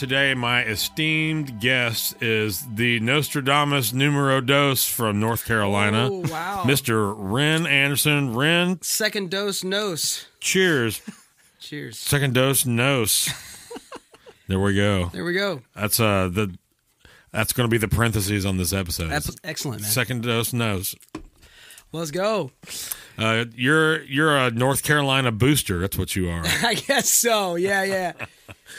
Today, my esteemed guest is the Nostradamus numero dos from North Carolina, Oh, wow. Mr. Ren Anderson. Ren, Second dose nos. cheers. Cheers. Second dose, nos. there we go. There we go. That's uh the that's going to be the parentheses on this episode. That's excellent, man. Second dose, nos. Let's go. Uh, you're you're a North Carolina booster. That's what you are. I guess so. Yeah, yeah.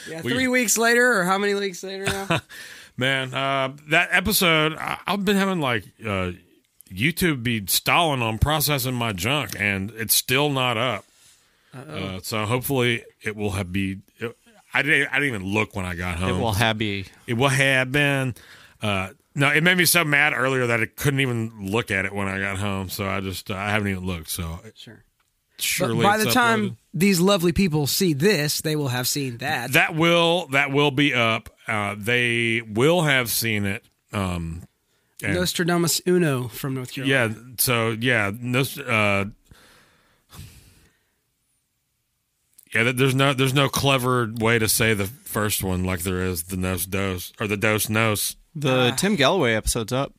Yeah, three weeks later, or how many weeks later now? Man, uh, that episode, I, I've been having like uh, YouTube be stalling on processing my junk, and it's still not up. Uh, so hopefully it will have be. It, I didn't. I didn't even look when I got home. It will have be. It will have been. Uh, no, it made me so mad earlier that I couldn't even look at it when I got home. So I just uh, I haven't even looked. So Sure. surely But by the it's time uploaded. these lovely people see this, they will have seen that. that will that will be up. Uh, they will have seen it. Um, and- Nostradamus Uno from North Carolina. Yeah. So yeah, no, uh, yeah. There's no there's no clever way to say the first one like there is the nos dos or the dos nos. The Tim Galloway episode's up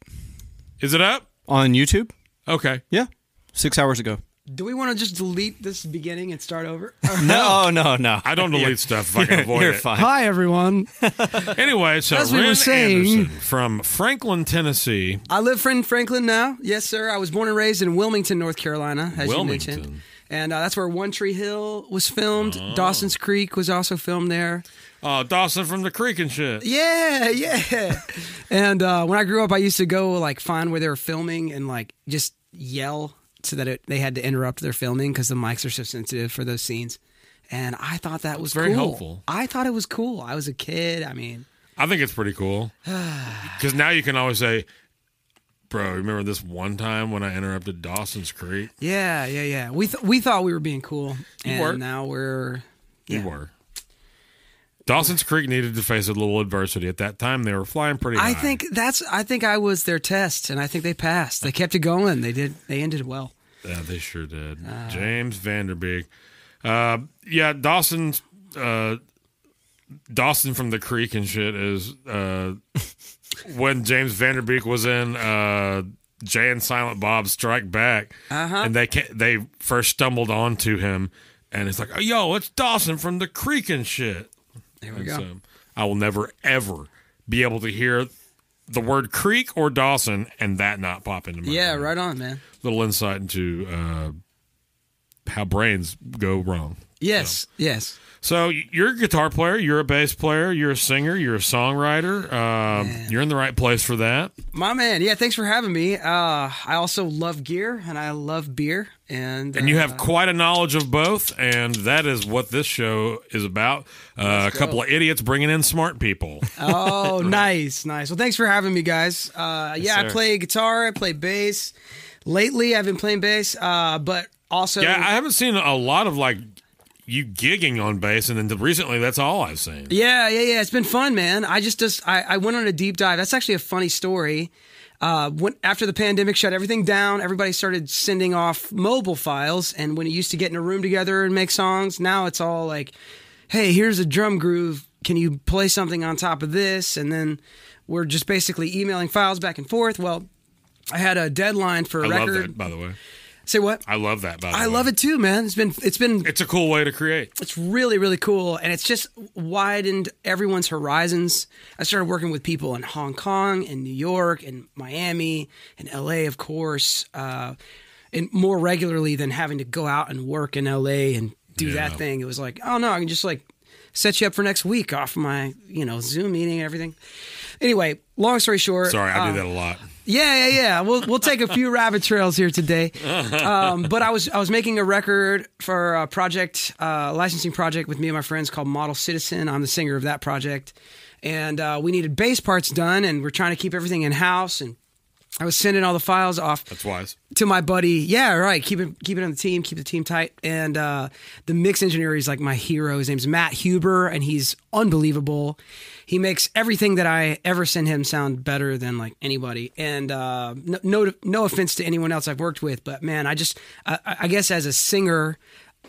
Is it up? on YouTube. Okay. Yeah, six hours ago. Do we want to just delete this beginning and start over? No, no, no. I don't delete stuff if I can avoid You're it. fine. Hi, everyone. Anyway, so As we were saying- Anderson from Franklin, Tennessee. I live in Franklin now. Yes, sir. I was born and raised in Wilmington, North Carolina, as you mentioned. And uh, that's where One Tree Hill was filmed. Oh. Dawson's Creek was also filmed there. Oh, Dawson from the Creek and shit. Yeah, yeah. and uh, when I grew up, I used to go like find where they were filming and like just yell so that it, they had to interrupt their filming because the mics are so sensitive for those scenes. And I thought that was very cool. helpful. I thought it was cool. I was a kid. I mean, I think it's pretty cool because now you can always say, "Bro, remember this one time when I interrupted Dawson's Creek?" yeah, yeah, yeah. We th- we thought we were being cool, You and were. now we're You were. Dawson's Creek needed to face a little adversity. At that time, they were flying pretty high. I think that's. I think I was their test, and I think they passed. They kept it going. They did. They ended well. Yeah, they sure did. Uh, James Van Der Beek. Uh, yeah, Dawson. Uh, Dawson from the Creek and shit is uh, when James Van Der Beek was in uh, Jay and Silent Bob Strike Back, Uh-huh. and they ca- they first stumbled onto him, and it's like, oh, yo, it's Dawson from the Creek and shit. There we And go. so I will never ever be able to hear the word Creek or Dawson and that not pop into my mind. yeah, right on, man. little insight into uh, how brains go wrong. Yes, yes. So you're a guitar player, you're a bass player, you're a singer, you're a songwriter. Um, you're in the right place for that. My man, yeah, thanks for having me. Uh, I also love gear and I love beer, and And you uh, have quite a knowledge of both, and that is what this show is about. Uh, a couple of idiots bringing in smart people. oh, nice, nice. Well, thanks for having me, guys. Uh, yeah, I play guitar, I play bass. Lately, I've been playing bass, uh, but also, yeah, I haven't seen a lot of like you gigging on bass, and then recently that's all I've seen. Yeah, yeah, yeah. It's been fun, man. I just, just I, I went on a deep dive. That's actually a funny story. Uh, when after the pandemic shut everything down, everybody started sending off mobile files, and when you used to get in a room together and make songs, now it's all like, "Hey, here's a drum groove. Can you play something on top of this?" And then we're just basically emailing files back and forth. Well, I had a deadline for a I love record. that, by the way. Say what? I love that. By the I way. love it too, man. It's been it's been It's a cool way to create. it's really really cool and it's just widened everyone's horizons i started working with people in hong kong and new york and miami and la of course uh, and more regularly than having to go out and work in la and do Yeah. that thing it was like oh no i can just like set you up for next week off my you know zoom meeting and everything anyway long story short Sorry, I um, do that a lot. Yeah, yeah, yeah. We'll we'll take a few rabbit trails here today. Um, but I was I was making a record for a project, uh, licensing project with me and my friends called Model Citizen. I'm the singer of that project, and uh, we needed bass parts done, and we're trying to keep everything in house. And I was sending all the files off That's wise. to my buddy. Yeah, right. Keep it keep it on the team. Keep the team tight. And uh, the mix engineer is like my hero. His name's Matt Huber, and he's unbelievable. He makes everything that I ever send him sound better than like anybody. And uh, no, no no offense to anyone else I've worked with, but man, I just I, I guess as a singer,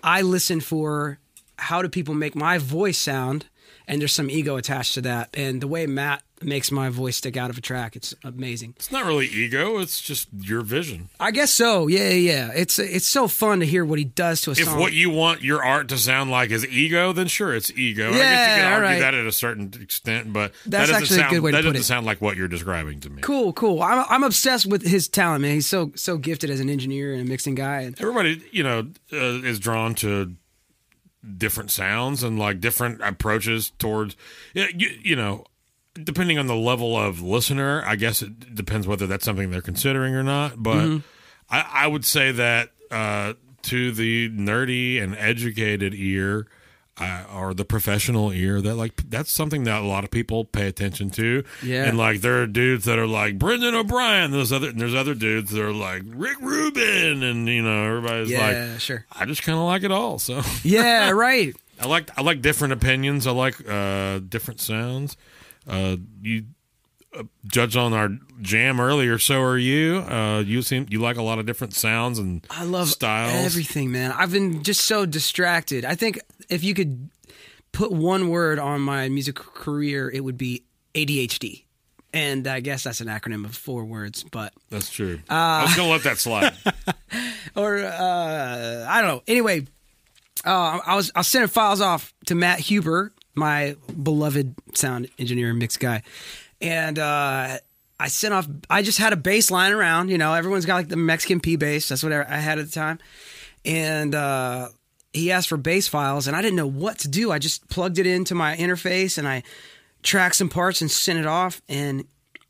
I listen for how do people make my voice sound, and there's some ego attached to that, and the way Matt makes my voice stick out of a track, it's amazing. It's not really ego; it's just your vision. I guess so. Yeah, yeah. yeah. It's it's so fun to hear what he does to a If song. what you want your art to sound like is ego, then sure, it's ego. I guess you Yeah, can argue alright. that at a certain extent, but That's that doesn't a sound, good way to that doesn't sound like what you're describing to me. cool, cool. I'm I'm obsessed with his talent, man. He's so so gifted as an engineer and a mixing guy. And Everybody, you know, uh, is drawn to different sounds and like different approaches towards, yeah, you, you know, depending on the level of listener. I guess it depends whether that's something they're considering or not. But Mm-hmm. I, I would say that uh, to the nerdy and educated ear. Uh, or the professional ear that like that's something that a lot of people pay attention to Yeah. and like there are dudes that are like Brendan O'Brien there's other and there's other dudes that are like Rick Rubin and you know everybody's like yeah, sure. I just kind of like it all. So Yeah, right. I like I like different opinions. I like uh, different sounds. Uh, you uh, judge on our jam earlier. So are you. Uh, you seem you like a lot of different sounds and I love styles. everything, man. I've been just so distracted. I think if you could put one word on my music career, it would be ADHD. And I guess that's an acronym of four words, but That's true. Uh, I was gonna let that slide. or uh, I don't know. Anyway, uh, I was I was sending files off to Matt Huber, my beloved sound engineer and mix guy, and uh, I sent off. I just had a bass lying around. You know, everyone's got like the Mexican P bass. That's what I had at the time, and uh, he asked for bass files, and I didn't know what to do. I just plugged it into my interface and I tracked some parts and sent it off, and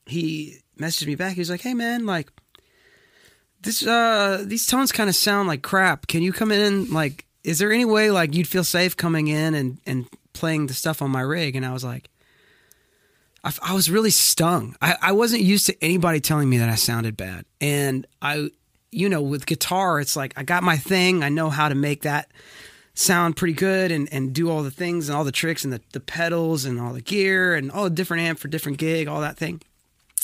he messaged me back. He was like, "Hey, man, like." this uh these tones kind of sound like crap can you come in like is there any way like you'd feel safe coming in and and playing the stuff on my rig and i was like I was really stung. I, I wasn't used to anybody telling me that i sounded bad. And i you know with guitar it's like i got my thing. I know how to make that sound pretty good and, and do all the things and all the tricks and the, the pedals and all the gear and all the different amp for different gig all that thing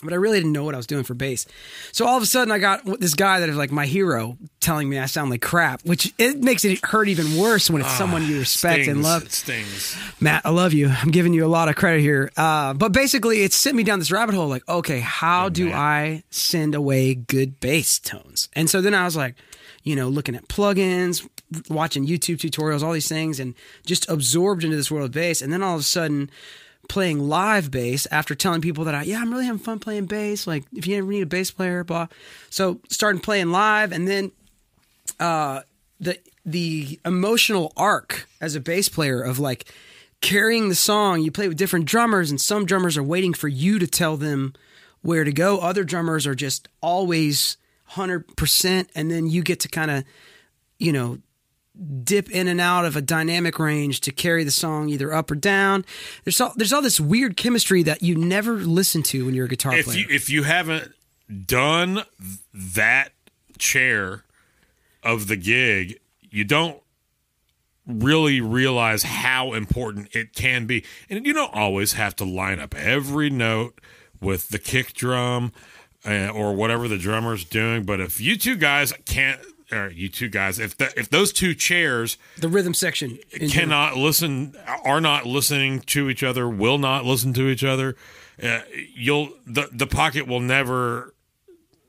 but I really didn't know what I was doing for bass. So all of a sudden, I got this guy that is like my hero telling me I sound like crap, which it makes it hurt even worse when it's someone you respect and love. It stings. Matt, I love you. I'm giving you a lot of credit here. Uh, but basically, it sent me down this rabbit hole like, okay, how do I send away good bass tones? And so then I was like, you know, looking at plugins, watching YouTube tutorials, all these things, and just absorbed into this world of bass. And then all of a sudden, playing live bass after telling people that I, yeah, I'm really having fun playing bass. Like, if you ever need a bass player, blah. So starting playing live, and then uh, the the emotional arc as a bass player of like carrying the song. You play with different drummers, and some drummers are waiting for you to tell them where to go. Other drummers are just always hundred percent, and then you get to kind of, you know, dip in and out of a dynamic range to carry the song either up or down. There's all there's all this weird chemistry that you never listen to when you're a guitar If player. you if you haven't done that chair of the gig, you don't really realize how important it can be. And you don't always have to line up every note with the kick drum uh, or whatever the drummer's doing. But if you two guys can't, or you two guys, if the, if those two chairs the rhythm section general. cannot listen, are not listening to each other, will not listen to each other, uh, you'll the the pocket will never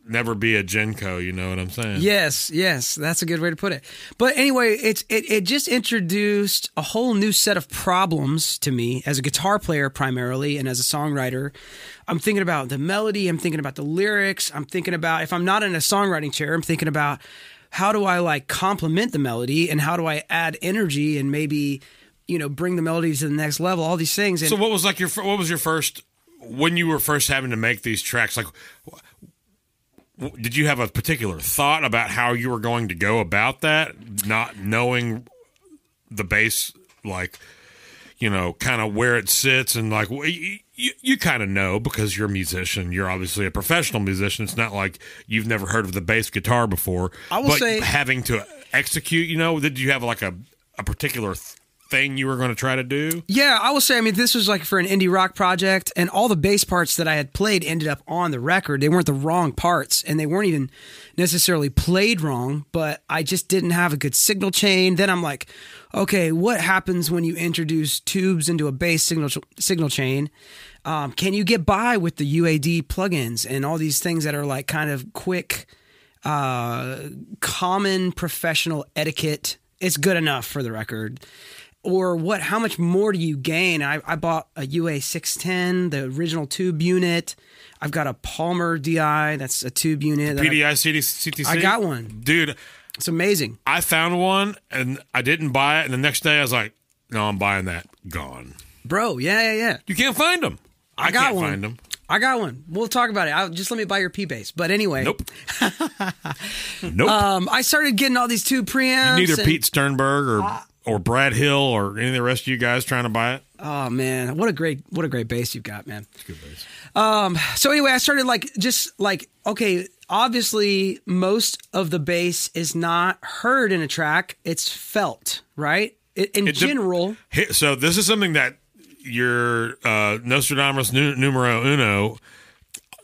never be a Genco. You know what I'm saying? Yes, yes, that's a good way to put it. But anyway, it's it, it just introduced a whole new set of problems to me as a guitar player primarily and as a songwriter. I'm thinking about the melody, I'm thinking about the lyrics, I'm thinking about if I'm not in a songwriting chair, I'm thinking about how do I like complement the melody and how do I add energy and maybe you know bring the melody to the next level, all these things. And So what was like your what was your first when you were first having to make these tracks like did you have a particular thought about how you were going to go about that not knowing the bass like you know kind of where it sits and like you, you, kind of know because you're a musician you're obviously a professional musician it's not like you've never heard of the bass guitar before I will but say- having to execute you know did you have like a, a particular th- thing you were going to try to do? Yeah, I will say, I mean, this was like for an indie rock project, and all the bass parts that I had played ended up on the record. They weren't the wrong parts, and they weren't even necessarily played wrong, but I just didn't have a good signal chain. Then I'm like, okay, what happens when you introduce tubes into a bass signal signal chain? Um, can you get by with the UAD plugins and all these things that are like kind of quick, uh, common professional etiquette? It's good enough for the record or what how much more do you gain I, I bought a ua 610 the original tube unit i've got a palmer di that's a tube unit PDI CD, CTC? I got one. Dude, it's amazing I found one and I didn't buy it. And the next day I was like, no, I'm buying that. Gone. bro yeah yeah yeah You can't find them. I, got can't one. find them. i got one we'll talk about it I'll, just let me buy your p-bass but anyway Nope. nope. um, i started getting all these two preamps Neither and- Pete Sternberg or or Brad Hill or any of the rest of you guys trying to buy it. oh man what a great what a great bass you've got man It's good bass. so anyway, I started like just like okay, obviously most of the bass is not heard in a track; it's felt, right? In It general, So this is something that your uh, Nostradamus numero uno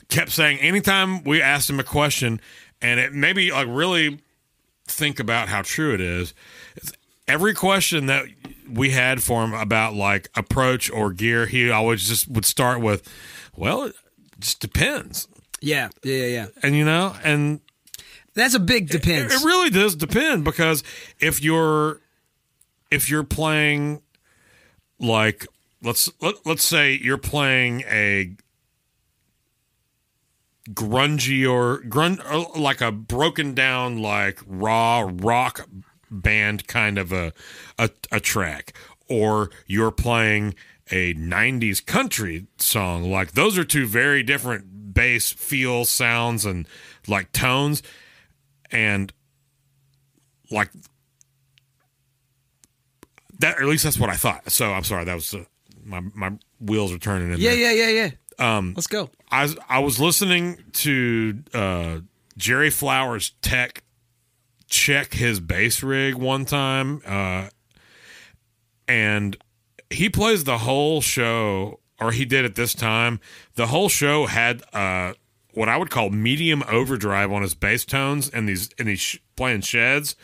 kept saying. Anytime we asked him a question, and it maybe like really think about how true it is. Every question that we had for him about like approach or gear, he always just would start with, "Well, it just depends," yeah, yeah, yeah, yeah. and you know, and That's a big depends. It really does depend because if you're if you're playing like let's let, let's say you're playing a grungy or grun like a broken down like raw rock band kind of a a, a track or you're playing a 90s country song. Like those are two very different bass feel sounds and like tones. And like that or at least that's what i thought. So i'm sorry that was uh, my my wheels are turning in yeah, there. yeah, yeah, yeah. Um, let's go. I was, I was listening to uh, Jerry Flowers Tech check his bass rig one time, uh, and he plays the whole show, or he did at this time. The whole show had uh, what I would call medium overdrive on his bass tones, and these and he's sh- playing sheds,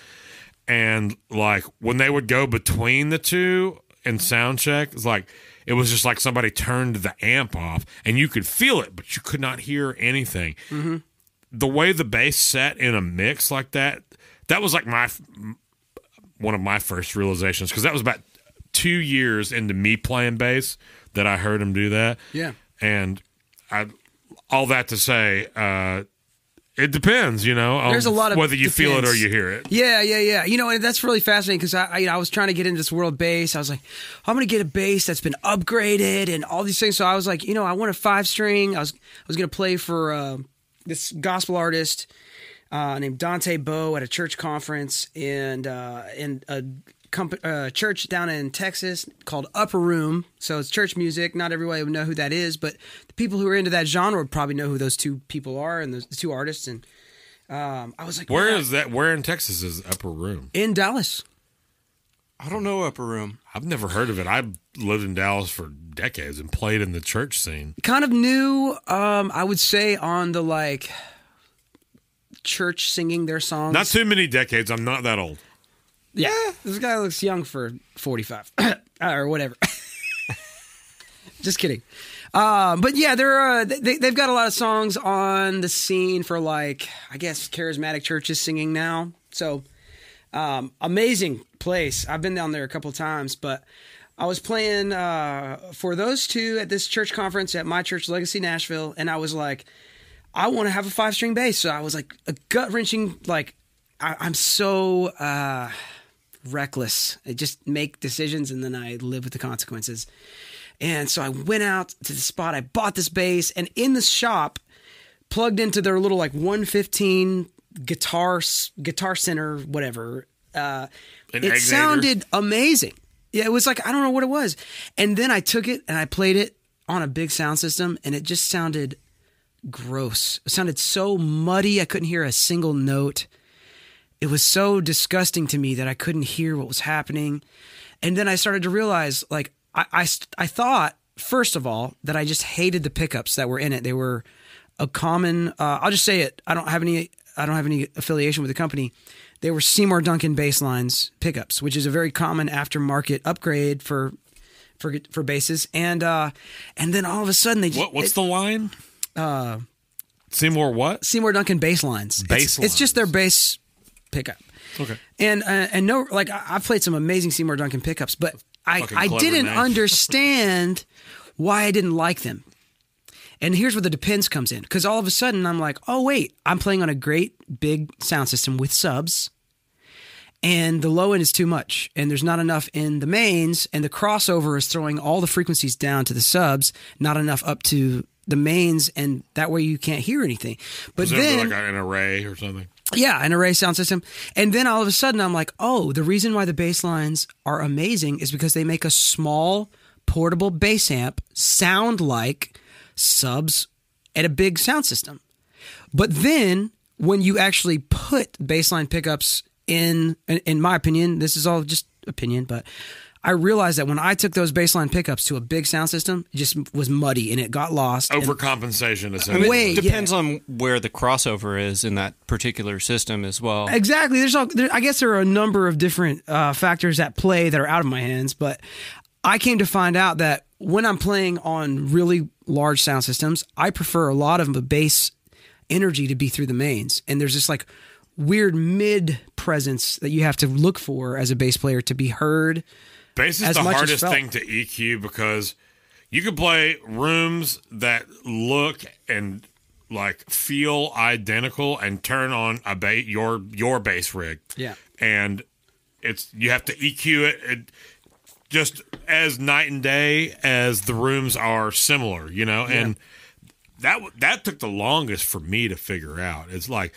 and like when they would go between the two and sound check, it's like it was just like somebody turned the amp off, and you could feel it, but you could not hear anything. The way the bass set in a mix like that, that was like my one of my first realizations because that was about two years into me playing bass that I heard him do that. Yeah. and I all that to say, uh, it depends, you know. There's a lot of whether you feel it or you hear it. Yeah, yeah, yeah. You know, and that's really fascinating because I, I, you know, I was trying to get into this world bass. I was like, I'm going to get a bass that's been upgraded and all these things. So I was like, you know, I want a five string. I was, I was going to play for uh, this gospel artist uh, named Dante Bowe at a church conference and uh, in a comp- uh, church down in Texas called Upper Room. So it's church music. Not everybody would know who that is, but the people who are into that genre would probably know who those two people are and those the two artists. And um, I was like, Where "Man, is that? Where in Texas is Upper Room? in Dallas? I don't know Upper Room. I've never heard of it. I've lived in Dallas for decades and played in the church scene. kind of new um i would say on the like church singing their songs Not too many decades. I'm not that old. Yeah. This guy looks young for 45 or whatever. Just kidding. Um but yeah they're uh, they, they've got a lot of songs on the scene for like i guess charismatic churches singing now. So um amazing place. I've been down there a couple times but I was playing uh, for those two at this church conference at my church, Legacy Nashville, and I was like, I want to have a five string bass. So I was like, a gut wrenching, like, I, I'm so uh, reckless. I just make decisions and then I live with the consequences. And so I went out to the spot, I bought this bass, and in the shop, plugged into their little like 115 guitar guitar center whatever uh it sounded amazing. Yeah it was like i don't know what it was. And then i took it and i played it on a big sound system and it just sounded gross. It sounded so muddy i couldn't hear a single note it was so disgusting to me that I couldn't hear what was happening. And then I started to realize, like, I, I, I thought, first of all, that I just hated the pickups that were in it. They were a common, uh, I'll just say it. I don't have any, I don't have any affiliation with the company. They were Seymour Duncan basslines pickups, which is a very common aftermarket upgrade for for for basses. And uh, and then all of a sudden they just, What, what's it- the line? Uh, Seymour what? Seymour Duncan bass lines. Bass It's, it's just their bass pickup. Okay. And uh, and no, like I- I've played some amazing Seymour Duncan pickups, but I I didn't name. understand why I didn't like them. And here's where the depends comes in because all of a sudden I'm like, oh wait, I'm playing on a great big sound system with subs, and the low end is too much, and there's not enough in the mains, and the crossover is throwing all the frequencies down to the subs, not enough up to the mains, and that way you can't hear anything. But then like an array or something? Yeah, an array sound system. And then all of a sudden, I'm like, oh, the reason why the bass lines are amazing is because they make a small, portable bass amp sound like subs at a big sound system. But then when you actually put bassline pickups in, in my opinion, this is all just opinion, but I realized that when I took those bassline pickups to a big sound system, it just was muddy and it got lost. And- Overcompensation, essentially. Wait, Depends on where the crossover is in that particular system as well. Exactly. There's all. There, I guess there are a number of different uh, factors at play that are out of my hands, but I came to find out that when I'm playing on really large sound systems, I prefer a lot of the bass energy to be through the mains, and there's this like weird mid presence that you have to look for as a bass player to be heard. Bass is the hardest thing to EQ because you can play rooms that look and like feel identical and turn on a ba- your your bass rig. Yeah. And it's you have to EQ it, it just as night and day as the rooms are similar, you know, and that that took the longest for me to figure out. It's like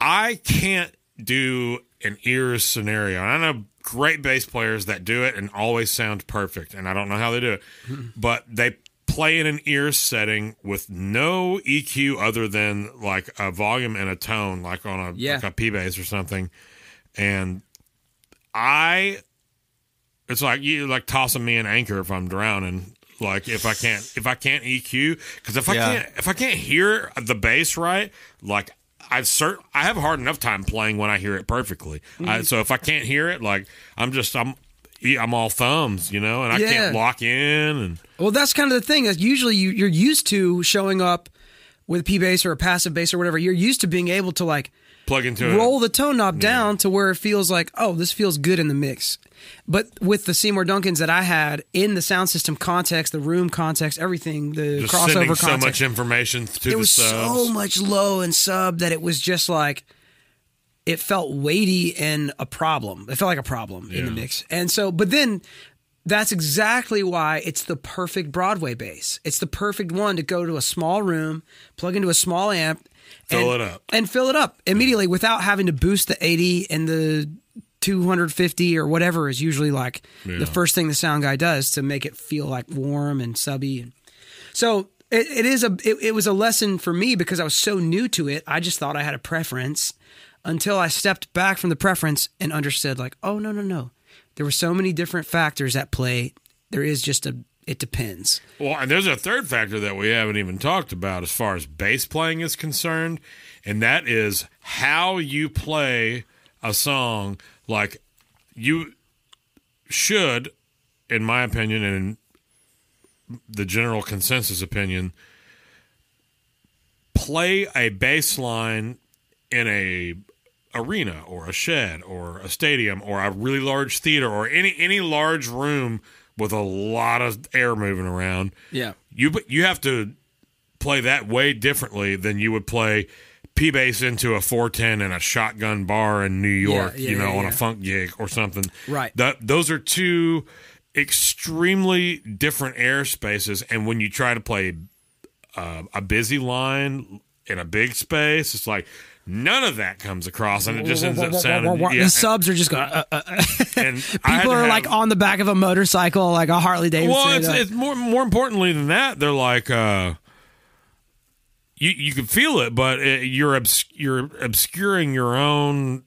I can't do an ears scenario. And I know great bass players that do it and always sound perfect, and I don't know how they do it, but they play in an ear setting with no EQ other than like a volume and a tone, like on a Yeah. like a P bass or something, and I. It's like you like tossing me an anchor if I'm drowning. Like if I can't if I can't EQ because if I Yeah. can't if I can't hear the bass right, like I've cert I have a hard enough time playing when I hear it perfectly. Mm-hmm. I, so if I can't hear it, like I'm just I'm I'm all thumbs, you know, and I can't lock in and Well, that's kind of the thing. Is usually you, you're used to showing up with a P bass or a passive bass or whatever. You're used to being able to like plug into it. roll the tone knob down to where it feels like, oh, this feels good in the mix. But with the Seymour Duncans that I had in the sound system context, the room context, everything, the just crossover sending so much information to it the was subs. so much low and sub that it was just like it felt weighty and a problem. It felt like a problem in the mix. And so, but then that's exactly why it's the perfect Broadway bass. It's the perfect one to go to a small room, plug into a small amp, Fill and- it up. and fill it up immediately without having to boost the 80 and the 250 or whatever is usually like Yeah. the first thing the sound guy does to make it feel like warm and subby. And so it, it is a it, it was a lesson for me because I was so new to it. I just thought I had a preference until I stepped back from the preference and understood like, oh no no no, there were so many different factors at play. There is just a it depends. Well, and there's a third factor that we haven't even talked about as far as bass playing is concerned, and that is how you play a song. Like you should, in my opinion, and in the general consensus opinion, play a bass line in a arena or a shed or a stadium or a really large theater or any any large room with a lot of air moving around Yeah. you you have to play that way differently than you would play P bass into a 410 and a shotgun bar in New York, yeah, you know, yeah, on yeah. a funk gig or something. Right. That those are two extremely different air spaces, and when you try to play uh, a busy line in a big space, it's like none of that comes across, and it just ends up sounding. Yeah, the subs are just going. Uh, uh, uh. and People are have- like on the back of a motorcycle, like a Harley Davidson. Well, it's, it's more more importantly than that. They're like, uh, you you can feel it, but it, you're obs- you're obscuring your own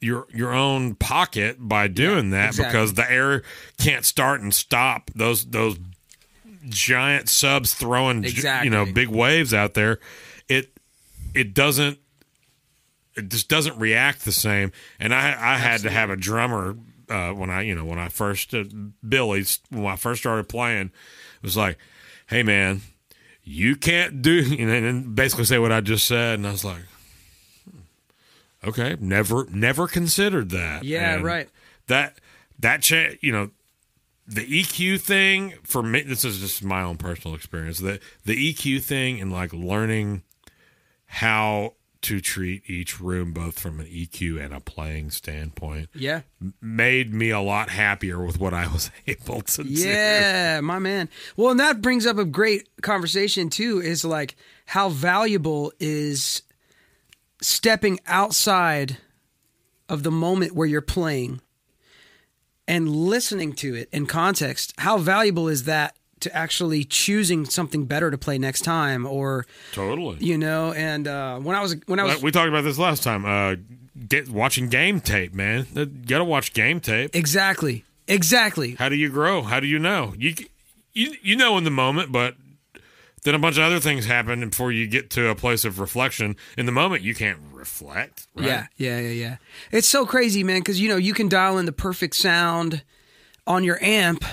your your own pocket by doing that exactly. because the air can't start and stop those those giant subs throwing j- you know big waves out there. It it doesn't it just doesn't react the same. And I I had to have a drummer uh, when I you know when I first uh, Billy's when I first started playing it was like, hey man, you can't do you know, and basically say what I just said, and I was like, hmm, okay, never never considered that. Yeah, And right. That that cha- you know the EQ thing for me. This is just my own personal experience. The the EQ thing and like learning how to treat each room both from an EQ and a playing standpoint Yeah. made me a lot happier with what I was able to do. Yeah, my man. Well, and that brings up a great conversation too. Is like how valuable is stepping outside of the moment where you're playing and listening to it in context. How valuable is that to actually choosing something better to play next time, or Totally. you know? And uh, when I was when I was we talked about this last time. Uh, get watching game tape, man. You gotta watch game tape. exactly exactly How do you grow? How do you know? You you you know in the moment, but then a bunch of other things happen before you get to a place of reflection. In the moment, you can't reflect. Right? Yeah, yeah, yeah, yeah. It's so crazy, man, because you know you can dial in the perfect sound on your amp,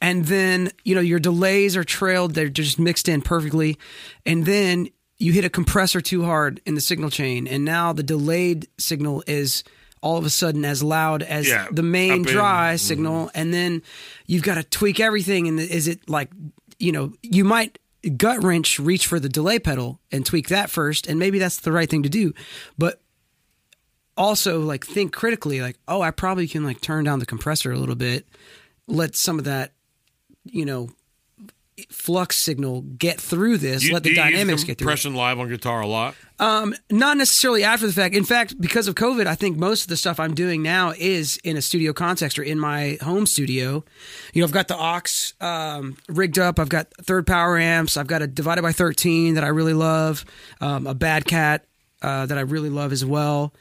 and then you know your delays are trailed; they're just mixed in perfectly, and then you hit a compressor too hard in the signal chain, and now the delayed signal is all of a sudden as loud as Yeah, the main up in- dry mm-hmm. signal, and then you've got to tweak everything. And is it like you know you might gut wrench reach for the delay pedal and tweak that first, and maybe that's the right thing to do, but also like think critically like oh i probably can like turn down the compressor a little bit let some of that you know flux signal get through this you, let the dynamics get through it. compression live on guitar a lot. not necessarily after the fact. In fact because of covid i think most of the stuff i'm doing now is in a studio context or in my home studio. You know i've got the OX um, rigged up. I've got third power amps. I've got a divided by 13 that i really love um, a bad cat uh, that i really love as well.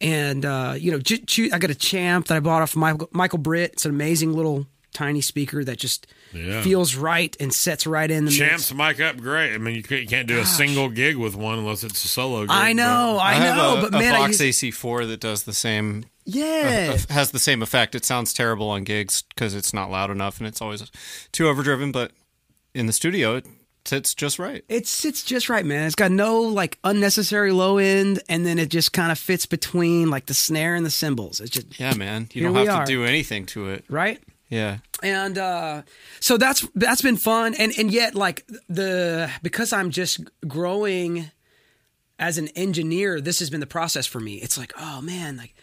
And uh, you know j- i got a champ that i bought off michael, michael britt. It's an amazing little tiny speaker that just Yeah. feels right and sets right in the mix. Champs mic up great. I mean, you can't, you can't do a single gig with one unless it's a solo gig. I know, I, have know, a, but a man, I Vox AC4 that does the same yeah, has the same effect. It sounds terrible on gigs because it's not loud enough and it's always too overdriven. But in the studio, it sits just right. It sits just right, man. It's got no like unnecessary low end, and then it just kind of fits between like the snare and the cymbals. It's just Yeah, man. You don't we have are. to do anything to it. right. Yeah. And uh, so that's that's been fun, and and yet like the because I'm just growing as an engineer, this has been the process for me. It's like, oh man, like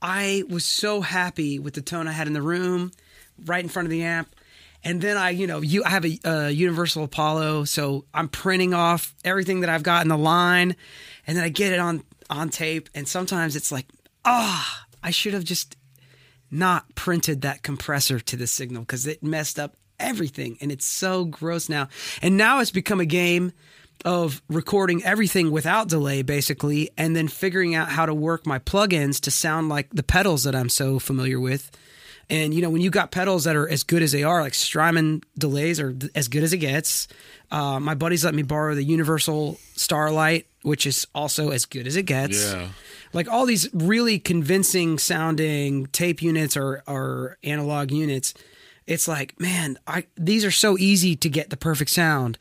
I was so happy with the tone I had in the room, right in front of the amp. And then I, you know, you I have a, uh Universal Apollo, so I'm printing off everything that I've got in the line, and then I get it on on tape. And sometimes it's like, ah, I should have just not printed that compressor to the signal because it messed up everything, and it's so gross now. And now it's become a game of recording everything without delay, basically, and then figuring out how to work my plugins to sound like the pedals that I'm so familiar with. And you know, when you got pedals that are as good as they are, like Strymon delays are th- as good as it gets. Uh, my buddies let me borrow the Universal Starlight, which is also as good as it gets. Yeah. Like all these really convincing sounding tape units or, or analog units, it's like, man, I these are so easy to get the perfect sound,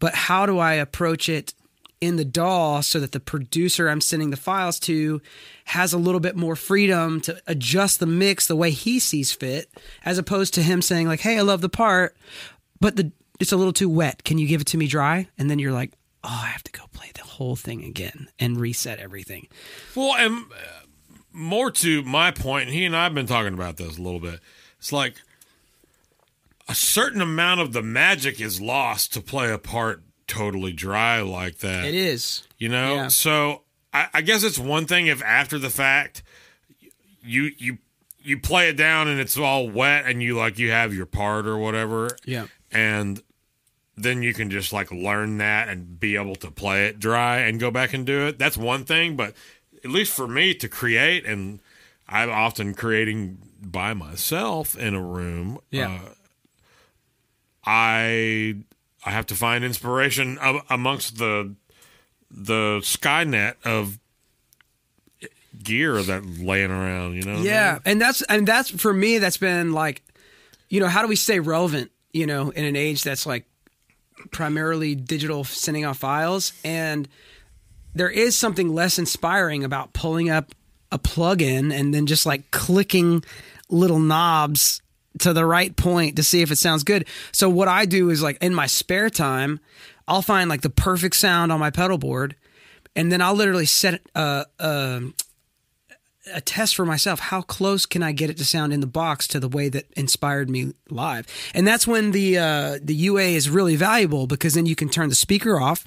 but how do I approach it in the DAW so that the producer I'm sending the files to has a little bit more freedom to adjust the mix the way he sees fit, as opposed to him saying like, "Hey, I love the part, but the it's a little too wet. Can you give it to me dry?" And then you're like, "Oh, I have to go play the whole thing again and reset everything." Well, and uh, more to my point, he and I have been talking about this a little bit. It's like a certain amount of the magic is lost to play a part totally dry like that. It is. You know, Yeah. so I, I guess it's one thing if after the fact you you you play it down and it's all wet and you like you have your part or whatever. Yeah. And then you can just like learn that and be able to play it dry and go back and do it. That's one thing, but at least for me to create and I'm often creating by myself in a room. Yeah. Uh, I I have to find inspiration amongst the the Skynet of gear that laying around. You know. Yeah, and that's and that's for me. That's been like, you know, how do we stay relevant? You know, in an age that's like primarily digital, sending out files, and there is something less inspiring about pulling up a plugin and then just like clicking little knobs to the right point to see if it sounds good. So what I do is like in my spare time, I'll find like the perfect sound on my pedal board, and then I'll literally set uh, uh, a test for myself. How close can I get it to sound in the box to the way that inspired me live? And that's when the uh, the UA is really valuable because then you can turn the speaker off.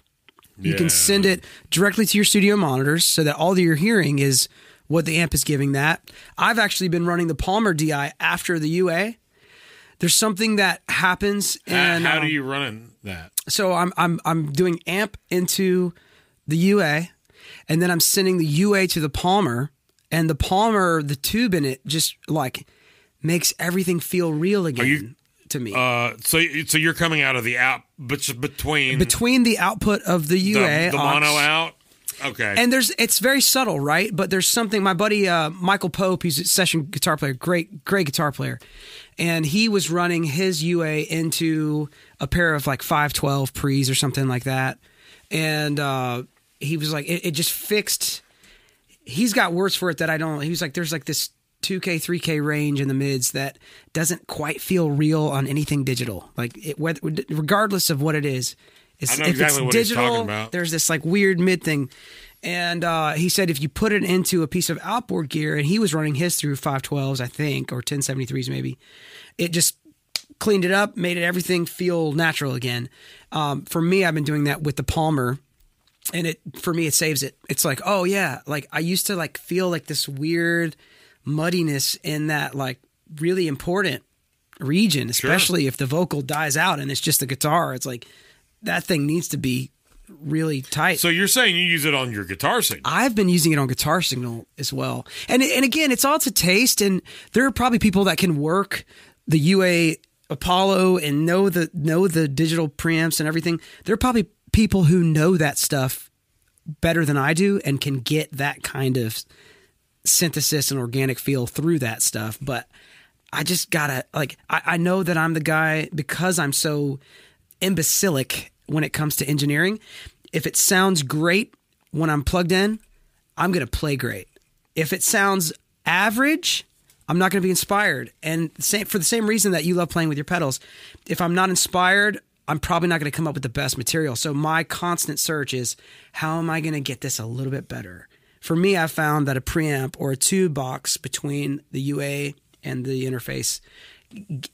You Yeah. can send it directly to your studio monitors so that all that you're hearing is what the amp is giving that. I've actually been running the Palmer DI after the UA. There's something that happens How, and how um, do you run that? so I'm I'm I'm doing amp into the UA, and then I'm sending the UA to the Palmer, and the Palmer, the tube in it, just like makes everything feel real again you- to me. Uh, so so you're coming out of the out, but between Between the output of the the, UA, the OX- mono out. Okay. and there's it's very subtle, right? But there's something. My buddy uh, Michael Pope, he's a session guitar player, great great guitar player, and he was running his UA into a pair of like 512 pre's or something like that, and uh, he was like, it, it just fixed. He's got words for it that I don't. He was like, there's like this 2K 3K range in the mids that doesn't quite feel real on anything digital. Like it, whether, regardless of what it is. It's, if exactly it's digital, there's this like weird mid thing. And uh, he said if you put it into a piece of outboard gear, and he was running his through 512s, I think, or 1073s maybe, it just cleaned it up, made it everything feel natural again. Um, for me, I've been doing that with the Palmer, and it for me it saves it. It's like, oh yeah, like I used to like feel like this weird muddiness in that like really important region, especially if the vocal dies out and it's just the guitar. It's like that thing needs to be really tight. so you're saying you use it on your guitar signal? I've been using it on Guitar Signal as well. And and again, it's all to taste and there are probably people that can work the UA Apollo and know the know the digital preamps and everything. There are probably people who know that stuff better than I do and can get that kind of synthesis and organic feel through that stuff. But I just gotta like I, I know that I'm the guy because I'm so imbecilic when it comes to engineering. If it sounds great when I'm plugged in, I'm gonna play great. If it sounds average, I'm not gonna be inspired. And same for the same reason that you love playing with your pedals. If I'm not inspired, I'm probably not gonna come up with the best material. So my constant search is how am I gonna get this a little bit better? For me, I found that a preamp or a tube box between the UA and the interface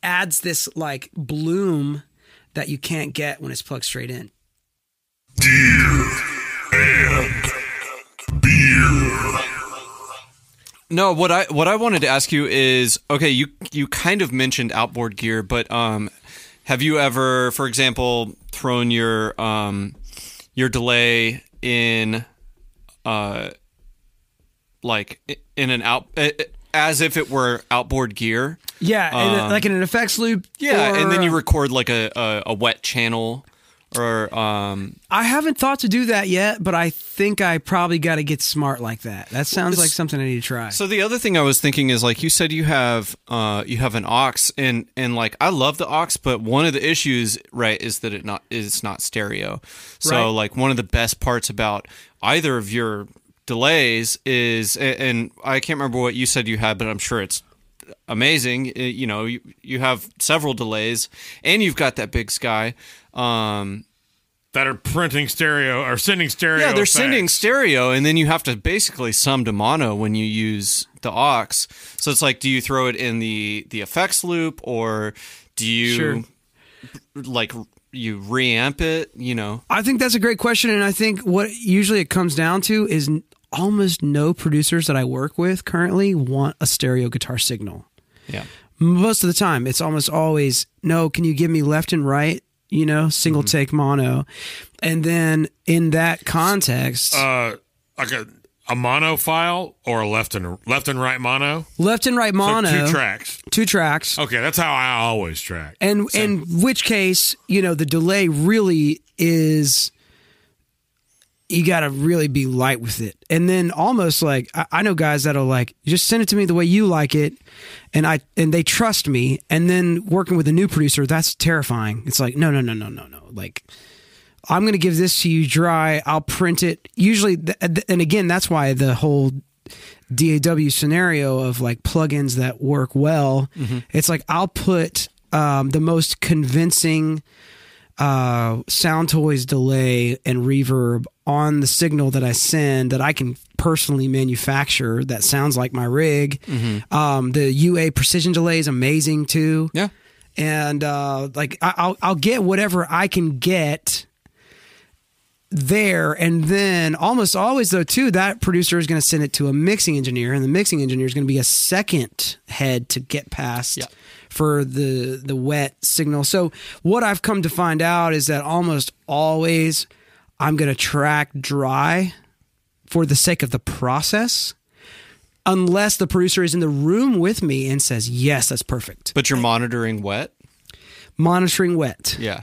adds this like bloom that you can't get when it's plugged straight in. No, what I what I wanted to ask you is okay, you you kind of mentioned outboard gear, but um have you ever, for example, thrown your um your delay in uh like in an out as if it were outboard gear? Yeah, and like in an effects loop. Yeah, and then you record like a, a, a wet channel or um I haven't thought to do that yet, but I think I probably got to get smart like that. That sounds like something I need to try. So the other thing I was thinking is like you said you have uh you have an OX and and like I love the OX, but one of the issues right is that it not is not stereo. So Right. like one of the best parts about either of your delays is a- and I can't remember what you said you had but I'm sure it's amazing. Uh, You know, you, you have several delays and you've got that BigSky. Um that are printing stereo or sending stereo. yeah, they're effects. sending stereo, and then you have to basically sum to mono when you use the OX. So it's like, do you throw it in the the effects loop, or do you Sure. like you reamp it? You know, I think that's a great question, and I think what usually it comes down to is n- almost no producers that I work with currently want a stereo guitar signal. yeah, Most of the time, it's almost always no. Can you give me left and right you know, single take mono. And then in that context, Uh, like a a mono file or a left and left and right mono. left and right So mono, two tracks. two tracks. Okay, that's how I always track. And in which case, you know, the delay really is you got to really be light with it. And then almost like I, I know guys that'll like just send it to me the way you like it and I and they trust me and then working with a new producer that's terrifying. It's like no no no no no no. Like I'm going to give this to you dry. I'll print it. Usually th- th- and again that's why the whole DAW scenario of like plugins that work well. It's like I'll put um, the most convincing uh, Soundtoys delay and reverb on the signal that I send that I can personally manufacture that sounds like my rig. Um, the UA precision delay is amazing too. Yeah. And uh, like I- I'll I'll get whatever I can get there and then almost always though too that producer is going to send it to a mixing engineer and the mixing engineer is going to be a second head to get past Yeah. for the the wet signal so what i've come to find out is that almost always i'm going to track dry for the sake of the process unless the producer is in the room with me and says yes that's perfect But you're monitoring wet. monitoring wet Yeah.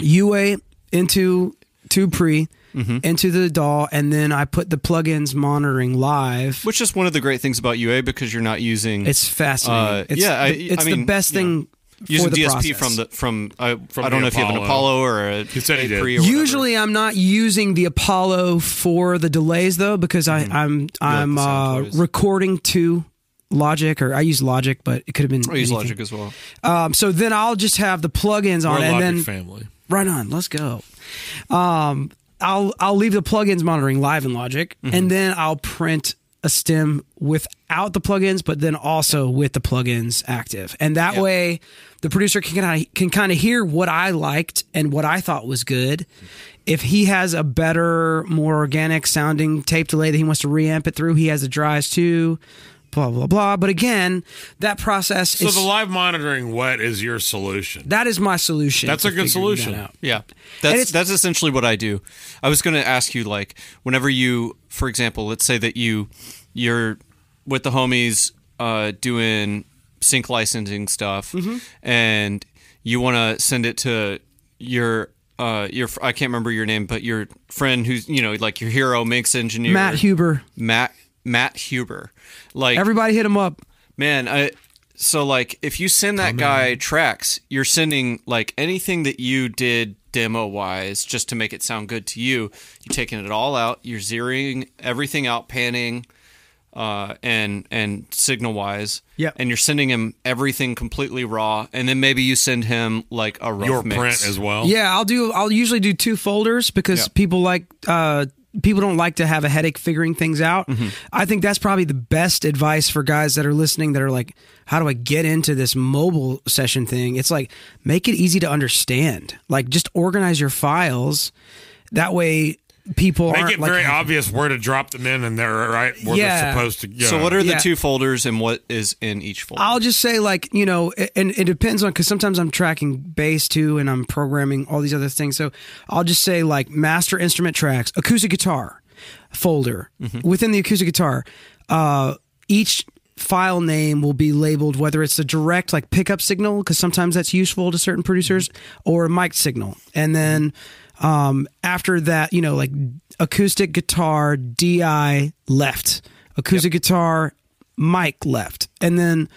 UA into to pre Mm-hmm. into the DAW, and then I put the plugins monitoring live. Which is one of the great things about UA because you're not using It's fascinating. Uh, it's yeah, I- it's I the mean, best yeah. Thing using the DSP process. from the from. I, From I don't the know if you have an Apollo. Apollo or a. He said he did. or. Usually, I'm not using the Apollo for the delays though, because I, I'm I'm Mm-hmm. the sound uh, recording to Logic, or I use Logic, but it could have been. I use anything. Logic as well. Um, so then I'll just have the plugins We're on, a and then family. Right on. Let's go. Um, I'll I'll leave the plugins monitoring live in Logic, Mm-hmm. and then I'll print a stem without the plugins, but then also with the plugins active, and that Yeah. way the producer can kind of can kind of hear what I liked and what I thought was good. If he has a better, more organic sounding tape delay that he wants to reamp it through, he has the dries too. Blah blah blah. But again, that process is So is the live monitoring wet is your solution. that is my solution. That's a good figuring that solution. Yeah, that's that's essentially what I do. I was going to ask you, like, whenever you, for example, let's say that you you're with the homies uh, doing sync licensing stuff, Mm-hmm. and you want to send it to your uh, your I can't remember your name, but your friend who's you know like your hero mix engineer, Matt Huber. Matt Matt Huber, like Everybody hit him up. Man, I so like if you send that guy tracks, you're sending like anything that you did demo wise just to make it sound good to you. You're taking it all out. You're zeroing everything out, panning, uh, and and signal wise. Yep. And you're sending him everything completely raw, and then maybe you send him like a rough Your mix. print as well. Yeah, I'll do. I'll usually do two folders because Yeah. people like. uh People don't like to have a headache figuring things out. Mm-hmm. I think that's probably the best advice for guys that are listening that are like, how do I get into this mobile session thing? It's like, make it easy to understand. Like, just organize your files. That way, people Make aren't it like, very obvious where to drop them in and they're right where Yeah. they're supposed to go. So what are the Yeah. two folders and what is in each folder? I'll just say like you know, and it depends on because sometimes I'm tracking bass too, and I'm programming all these other things. So I'll just say like master instrument tracks, acoustic guitar folder within the acoustic guitar. Uh, each file name will be labeled whether it's a direct like pickup signal because sometimes that's useful to certain producers or a mic signal, and then um, after that, you know, like acoustic guitar DI left, acoustic guitar mic left, and then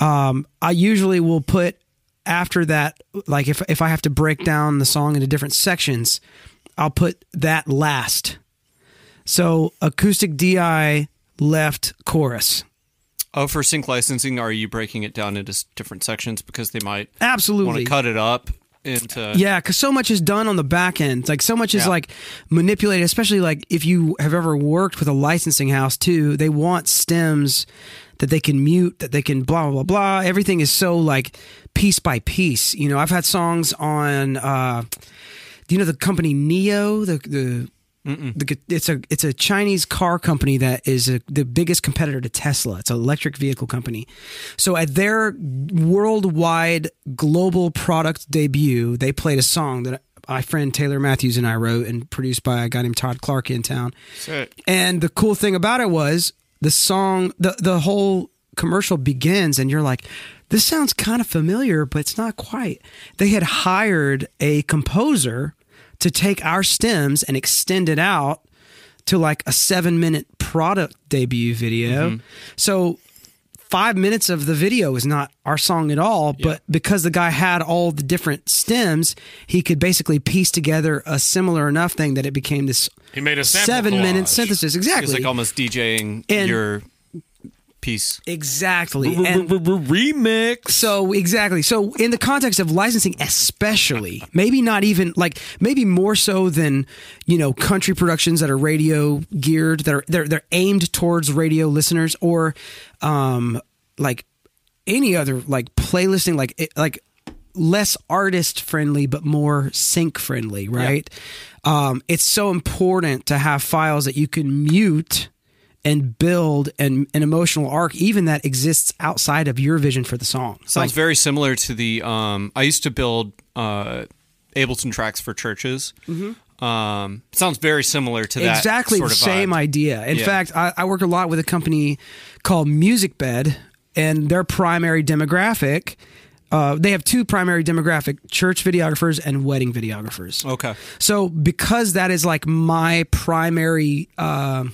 um, I usually will put after that, like if if I have to break down the song into different sections, I'll put that last. So acoustic DI left chorus. oh, for sync licensing, are you breaking it down into different sections because they might absolutely. want to cut it up into Yeah, because so much is done on the back end. Like so much is Yeah. like manipulated, especially like if you have ever worked with a licensing house too. They want stems that they can mute, that they can blah blah blah blah. Everything is so like piece by piece. You know, I've had songs on. uh Do you know the company NIO? The the The, it's a it's a Chinese car company that is a, the biggest competitor to Tesla. It's an electric vehicle company. So at their worldwide global product debut, they played a song that my friend Taylor Matthews and I wrote and produced by a guy named Todd Clark in town. Sick. And the cool thing about it was the song, the the whole commercial begins, and you're like, this sounds kind of familiar, but it's not quite. They had hired a composer to take our stems and extend it out to like a seven minute product debut video. Mm-hmm. So five minutes of the video is not our song at all, but because the guy had all the different stems, he could basically piece together a similar enough thing that it became this He made a seven minute collage. synthesis. It's Exactly. like almost DJing And- your piece. exactly. Remix. so exactly. So in the context of licensing, especially, maybe not even like maybe more so than you know country productions that are radio geared, that are they're they're aimed towards radio listeners, or um like any other like playlisting, like like less artist friendly but more sync friendly, right? Um, it's so important to have files that you can mute and build an, an emotional arc, even that exists outside of your vision for the song. Sounds Like, very similar to the. Um, I used to build uh, Ableton tracks for churches. Um, sounds very similar to that. Mm-hmm. exactly sort the of same vibe. idea. In Yeah. fact, I, I work a lot with a company called MusicBed, and their primary demographic. Uh, they have two primary demographic: church videographers and wedding videographers. Okay. So because that is like my primary uh,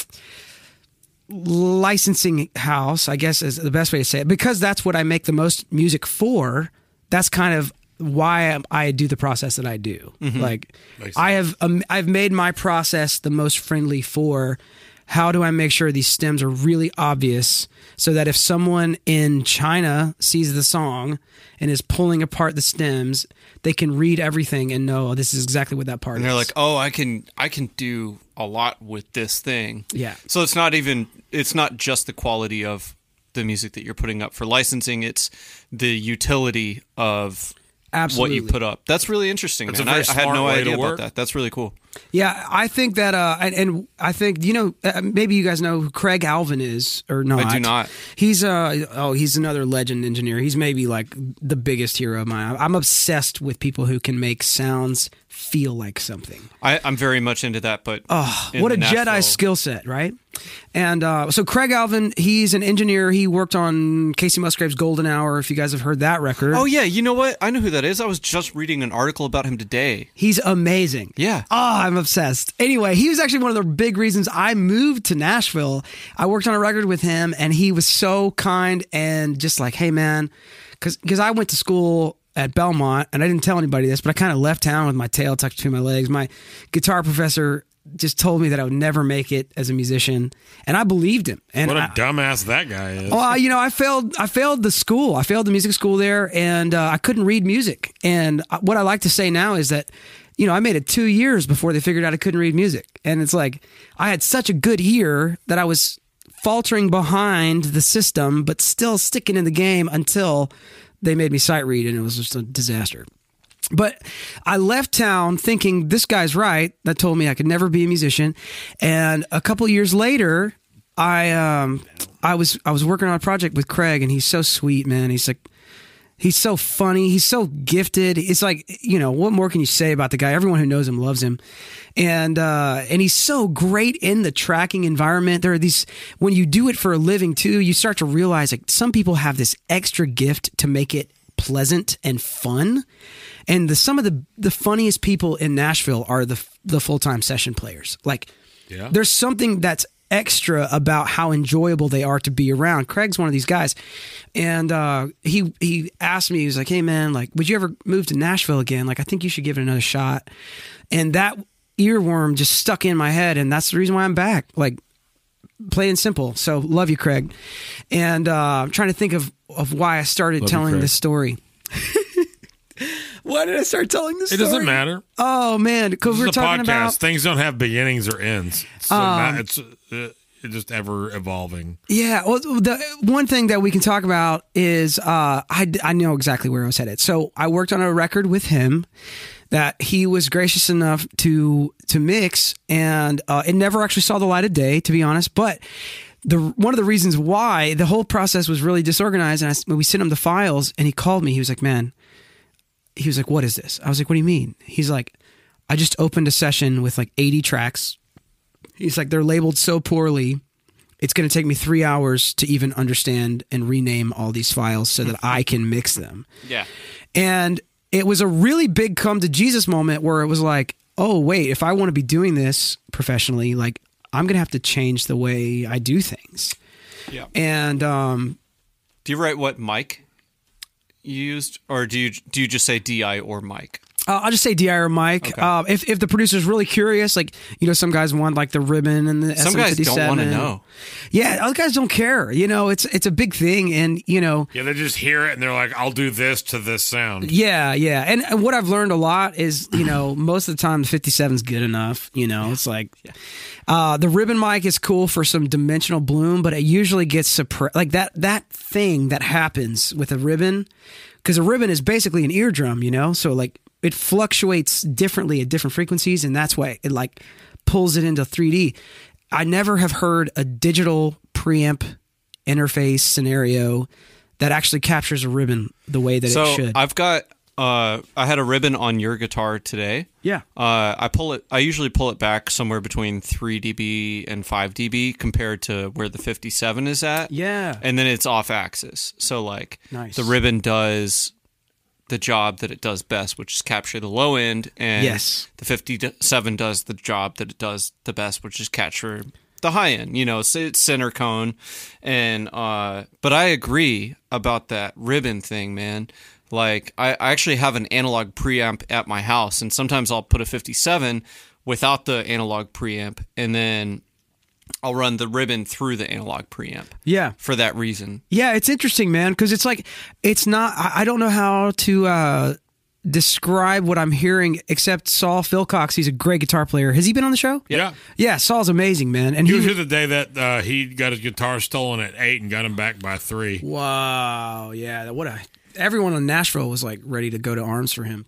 licensing house, I guess is the best way to say it. Because that's what I make the most music for. That's kind of why I do the process that I do. Like I have um, I've made my process the most friendly for how do I make sure these stems are really obvious so that if someone in China sees the song and is pulling apart the stems, they can read everything and know oh, this is exactly what that part And is. they're like, "Oh, I can I can do a lot with this thing." Yeah. So it's not even it's not just the quality of the music that you're putting up for licensing, it's the utility of Absolutely. what you put up. That's really interesting. That's a man. I, I had no idea about that. That's really cool. Yeah, I think that, uh, and, and I think you know, uh, maybe you guys know who Craig Alvin is or not. I do not. He's uh oh, he's another legend engineer. He's maybe like the biggest hero of mine. I'm obsessed with people who can make sounds feel like something. I, I'm very much into that, but Oh, what a Jedi skill set, right? And uh, so Craig Alvin, he's an engineer. He worked on Kacey Musgraves' Golden Hour. If you guys have heard that record, Oh yeah, you know what? I know who that is. I was just reading an article about him today. He's amazing. Yeah. Oh, I'm obsessed. Anyway, he was actually one of the big reasons I moved to Nashville. I worked on a record with him, and he was so kind and just like, hey, man, because because I went to school at Belmont, and I didn't tell anybody this, but I kind of left town with my tail tucked between my legs. My guitar professor just told me that I would never make it as a musician, and I believed him. And What a I- dumbass that guy is. well, I- you know, I failed. I failed the school. I failed the music school there, and uh, I couldn't read music. And uh, what I like to say now is that, you know, I made it two years before they figured out I couldn't read music. And it's like I had such a good ear that I was faltering behind the system, but still sticking in the game until they made me sight read, and it was just a disaster. But I left town thinking this guy's right. That told me I could never be a musician. And a couple years later, I um I was I was working on a project with Craig, and he's so sweet, man. He's like he's so funny. He's so gifted. It's like you know what more can you say about the guy? Everyone who knows him loves him, and uh, and he's so great in the tracking environment. There are these when you do it for a living too. You start to realize like some people have this extra gift to make it pleasant and fun. And the some of the the funniest people in Nashville are the the full time session players. Like, Yeah. there's something that's extra about how enjoyable they are to be around. Craig's one of these guys, and uh, he he asked me, he was like, "Hey man, like, would you ever move to Nashville again? Like, I think you should give it another shot." And that earworm just stuck in my head, and that's the reason why I'm back. Like, plain and simple. So love you, Craig. And uh, I'm trying to think of of why I started Love telling Craig. this story. why did I start telling this story? it story? doesn't matter. Oh man, because we're talking podcast. about Um, Things don't have beginnings or ends. It's, uh, not- it's, uh, just ever evolving. Yeah, well, the one thing that we can talk about is uh, I I know exactly where I was headed. So I worked on a record with him that he was gracious enough to to mix, and uh, it never actually saw the light of day, to be honest. But the one of the reasons why the whole process was really disorganized, and I, we sent him the files, and he called me, he was like, "Man," he was like, "What is this?" I was like, "What do you mean?" He's like, "I just opened a session with like 80 tracks." He's like, "They're labeled so poorly." It's going to take me three hours to even understand and rename all these files so that I can mix them. Yeah. And it was a really big come to Jesus moment where it was like, oh, wait, if I want to be doing this professionally, like I'm going to have to change the way I do things. Yeah. And um, Do you write what mic used, or do you do you just say DI or mic? Uh, I'll just say DI or mic. Okay. Uh, if if the producer's really curious, like you know, some guys want like the ribbon and the Some guys don't want to know. Yeah, other guys don't care. You know, it's it's a big thing, and you know, Yeah, they just hear it and they're like, "I'll do this to this sound." yeah, yeah. And, and what I've learned a lot is, you know, most of the time the 57's good enough. You know, it's like uh, the ribbon mic is cool for some dimensional bloom, but it usually gets suppressed. Like that that thing that happens with a ribbon, because a ribbon is basically an eardrum. You know, so like it fluctuates differently at different frequencies, and that's why it like pulls it into 3D. I never have heard a digital preamp interface scenario that actually captures a ribbon the way that So it should. I've got uh, I had a ribbon on your guitar today. yeah. Uh, I pull it. I usually pull it back somewhere between three dB and five dB compared to where the 57 is at. Yeah. and then it's off axis. So like Nice. the ribbon does the job that it does best, which is capture the low end, and Yes. the 57 does the job that it does the best, which is capture the high end. You know, it's, it's center cone, and uh, but I agree about that ribbon thing, man. Like I, I actually have an analog preamp at my house, and sometimes I'll put a 57 without the analog preamp, and then I'll run the ribbon through the analog preamp Yeah. for that reason. Yeah, it's interesting, man, because it's like it's not. I, I don't know how to uh, describe what I'm hearing, except Sol Philcox. He's a great guitar player. Has he been on the show? Yeah. Yeah, Sol's amazing, man. And He he, was here the day that uh, he got his guitar stolen at eight and got him back by three. wow, yeah, what a. Everyone in Nashville was like ready to go to arms for him.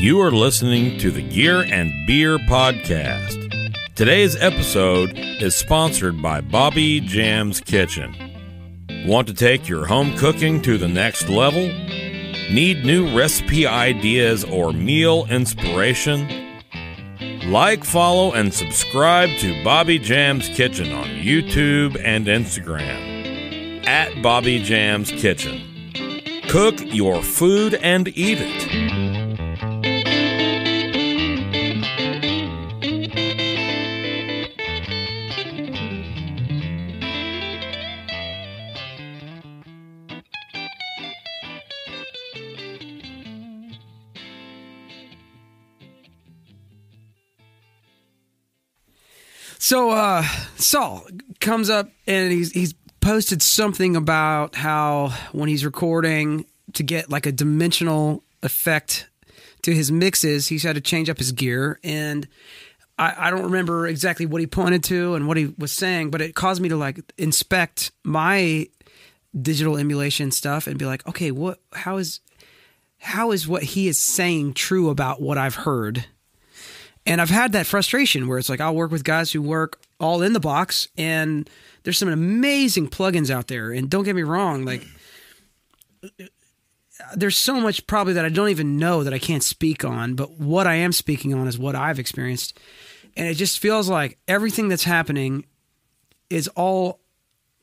You are listening to the Gear and Beer Podcast. Today's episode is sponsored by Bobby Jam's Kitchen. Want to take your home cooking to the next level? Need new recipe ideas or meal inspiration? Like, follow, and subscribe to Bobby Jam's Kitchen on YouTube and Instagram at Bobby Jam's Kitchen. Cook your food and eat it. So uh, Sol comes up and he's he's posted something about how when he's recording to get like a dimensional effect to his mixes, he's had to change up his gear and. I, I don't remember exactly what he pointed to and what he was saying, but it caused me to like inspect my digital emulation stuff and be like, okay, what? How is how is what he is saying true about what I've heard? And I've had that frustration where it's like I'll work with guys who work all in the box, and there's some amazing plugins out there. And don't get me wrong, like there's so much probably that I don't even know that I can't speak on. But what I am speaking on is what I've experienced, and it just feels like everything that's happening is all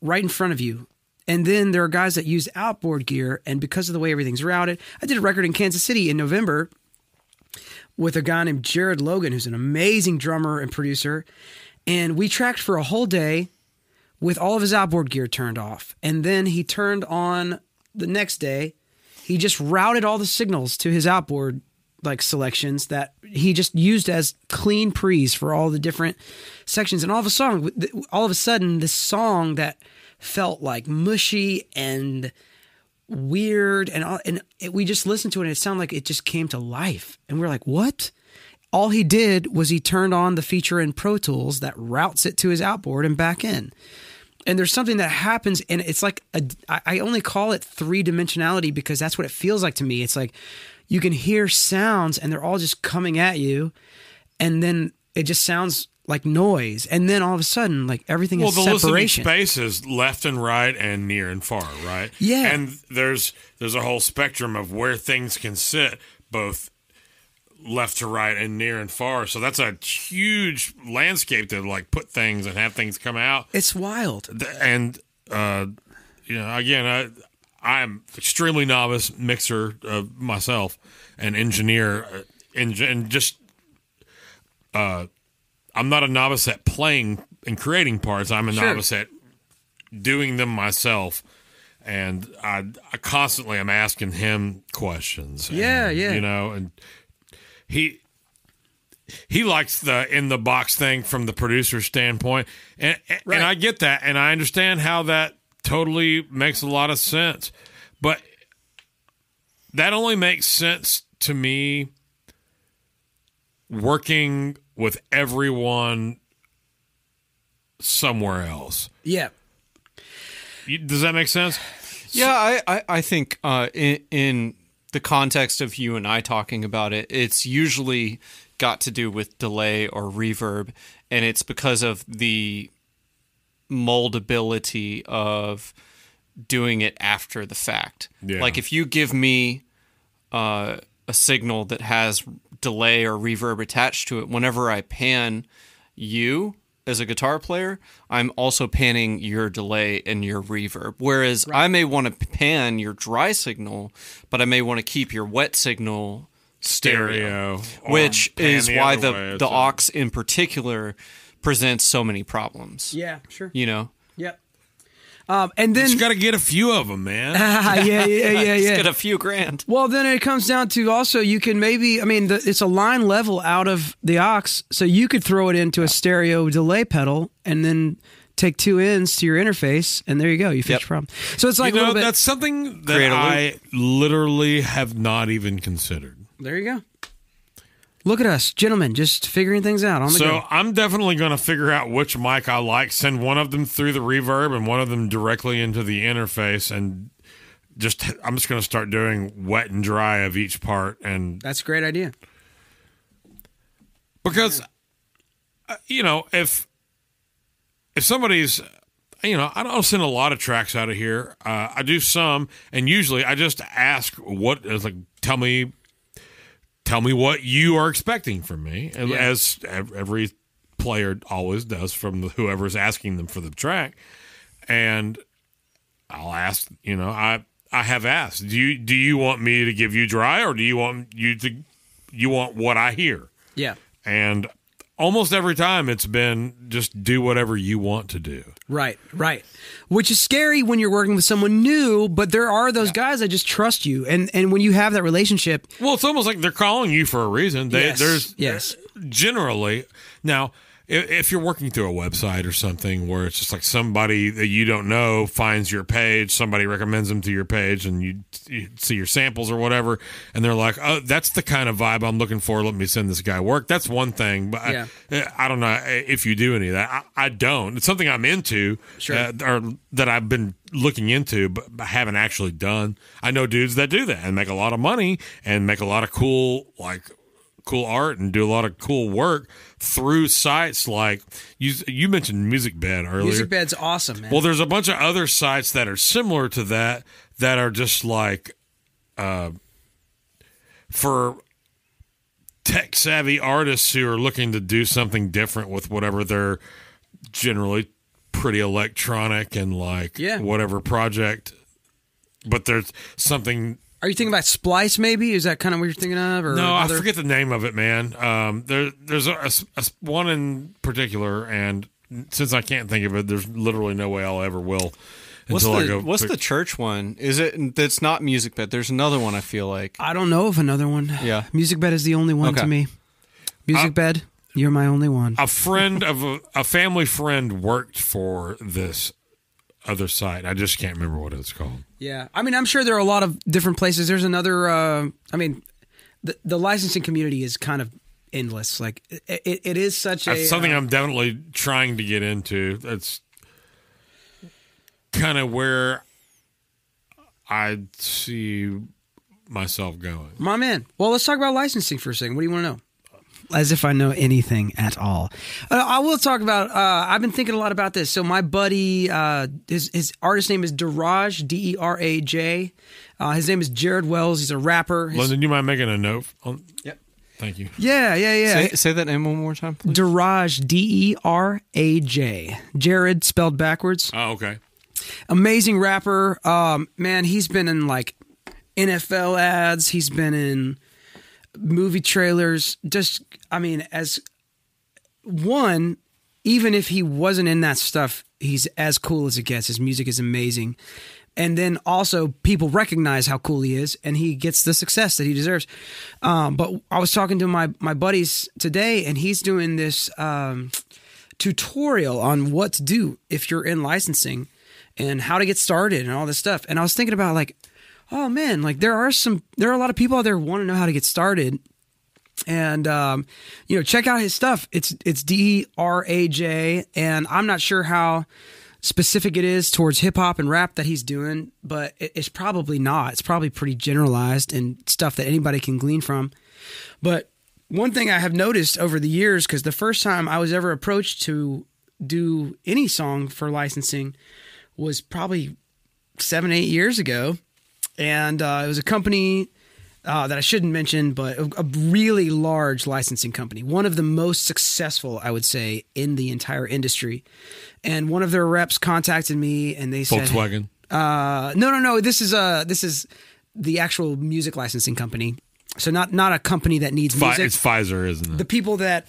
right in front of you. And then there are guys that use outboard gear, and because of the way everything's routed, I did a record in Kansas City in November with a guy named Jared Logan, who's an amazing drummer and producer. And we tracked for a whole day with all of his outboard gear turned off. And then he turned on the next day. He just routed all the signals to his outboard like selections that he just used as clean pre's for all the different sections. And all of a song, all of a sudden, this song that felt like mushy and weird and all, and it, we just listened to it and it sounded like it just came to life and we are like what all he did was he turned on the feature in pro tools that routes it to his outboard and back in and there's something that happens and it's like a, I I only call it three dimensionality because that's what it feels like to me it's like you can hear sounds and they're all just coming at you and then it just sounds like noise and then all of a sudden like everything well, is the listening separation space is left and right and near and far, right? Yeah. and there's there's a whole spectrum of where things can sit, both left to right and near and far. So that's a huge landscape to like put things and have things come out. it's wild And uh, you know, again, I I'm extremely novice mixer uh, myself and engineer, uh, and, and just uh, I'm not a novice at playing and creating parts. I'm a Sure. novice at doing them myself. And I, I constantly am asking him questions. Yeah, yeah. You know, and he he likes the in the box thing from the producer's standpoint, and and- Right. and I get that, and I understand how that totally makes a lot of sense, but that only makes sense to me working with everyone somewhere else. yeah Does that make sense? Yeah, I, I, I think uh, in, in the context of you and I talking about it, it's usually got to do with delay or reverb, and it's because of the moldability of doing it after the fact. Yeah. Like if you give me uh, a signal that has delay or reverb attached to it, whenever I pan you as a guitar player, I'm also panning your delay and your reverb. Whereas I may want to pan your dry signal, but I may want to keep your wet signal stereo, Stereo, which is the why the way, the OX in particular presents so many problems. yeah sure You know, yep um, and then You got to get a few of them, man. yeah yeah yeah yeah Let's get a few grand. Well, then it comes down to also you can maybe I mean the, it's a line level out of the OX, so you could throw it into a stereo delay pedal and then take two ends to your interface, and there you go, you fix Yep. your problem. So it's like you a know, bit. that's something that Create a loop. I literally have not even considered. there you go. Look at us, gentlemen, just figuring things out on the So go. I'm definitely going to figure out which mic I like, send one of them through the reverb and one of them directly into the interface, and just I'm just going to start doing wet and dry of each part, and That's a great idea. because uh, you know if if somebody's you know i don't send a lot of tracks out of here uh, i do some and usually i just ask what is like tell me tell me what you are expecting from me Yeah. as every player always does from the, whoever's asking them for the track and i'll ask you know i i have asked do you do you want me to give you dry or do you want you to you want what i hear Yeah. and almost every time it's been just do whatever you want to do. Right, right. Which is scary when you're working with someone new, but there are those guys that just trust you. And and when you have that relationship, Well, it's almost like they're calling you for a reason. They, Yes, There's yes. generally now if, if you're working through a website or something where it's just like somebody that you don't know finds your page, somebody recommends them to your page, and you, you see your samples or whatever, and they're like, "Oh, that's the kind of vibe I'm looking for. Let me send this guy work." That's one thing, but Yeah. I, I don't know if you do any of that. I, I don't. It's something I'm into, Sure. uh, or that I've been looking into, but I haven't actually done. I know dudes that do that and make a lot of money and make a lot of cool like cool art and do a lot of cool work through sites like you you mentioned music bed earlier music bed's awesome, man. well there's a bunch of other sites that are similar to that that are just like uh for tech savvy artists who are looking to do something different with whatever they're generally pretty electronic and like Yeah. whatever project but there's something are you thinking about Splice? Maybe is that kind of what you're thinking of? Or no, other? I forget the name of it, man. Um, there, there's a, a- a- one in particular, and since I can't think of it, there's literally no way I'll ever will What's until I the go. What's pick- the church one? Is it that's not Music Bed? There's another one I feel like. I don't know of another one. Yeah. Music Bed is the only one Okay. to me. Music Uh, Bed, you're my only one. a friend of a, a family friend worked for this other site. I just can't remember what it's called. Yeah, I mean, I'm sure there are a lot of different places. There's another. Uh, I mean, the the licensing community is kind of endless. Like it, it, it is such a something uh, I'm definitely trying to get into. That's kind of where I see myself going. My man. Well, let's talk about licensing for a second. What do you want to know? As if I know anything at all. Uh, I will talk about. Uh, I've been thinking a lot about this. So my buddy, uh, his his artist name is Deraj, D E R A J. Uh, his name is Jared Wells. He's a rapper. His- London, you mind making a note? On, Yep. Thank you. yeah, yeah, yeah. Say, say that name one more time, please. Deraj, D E R A J. Jared spelled backwards. Oh, okay. amazing rapper. Um, man, he's been in like NFL ads. He's been in movie trailers. Just, I mean, as one, even if he wasn't in that stuff, he's as cool as it gets. His music is amazing. And then also, people recognize how cool he is, and he gets the success that he deserves. Um, but I was talking to my my buddies today, and he's doing this um, tutorial on what to do if you're in licensing and how to get started and all this stuff. And I was thinking about like, oh man, like there are some there are a lot of people out there who want to know how to get started. And um, you know, check out his stuff. It's it's D R A J, and I'm not sure how specific it is towards hip hop and rap that he's doing, but it's probably not. It's probably pretty generalized and stuff that anybody can glean from. But one thing I have noticed over the years, because the first time I was ever approached to do any song for licensing was probably seven, eight years ago. And uh, it was a company uh, that I shouldn't mention, but a, a really large licensing company, one of the most successful, I would say, in the entire industry. And one of their reps contacted me, and they said, Volkswagen. uh, no, no, no. This is uh this is the actual music licensing company. So not not a company that needs music. it's Pfizer, isn't it? the people that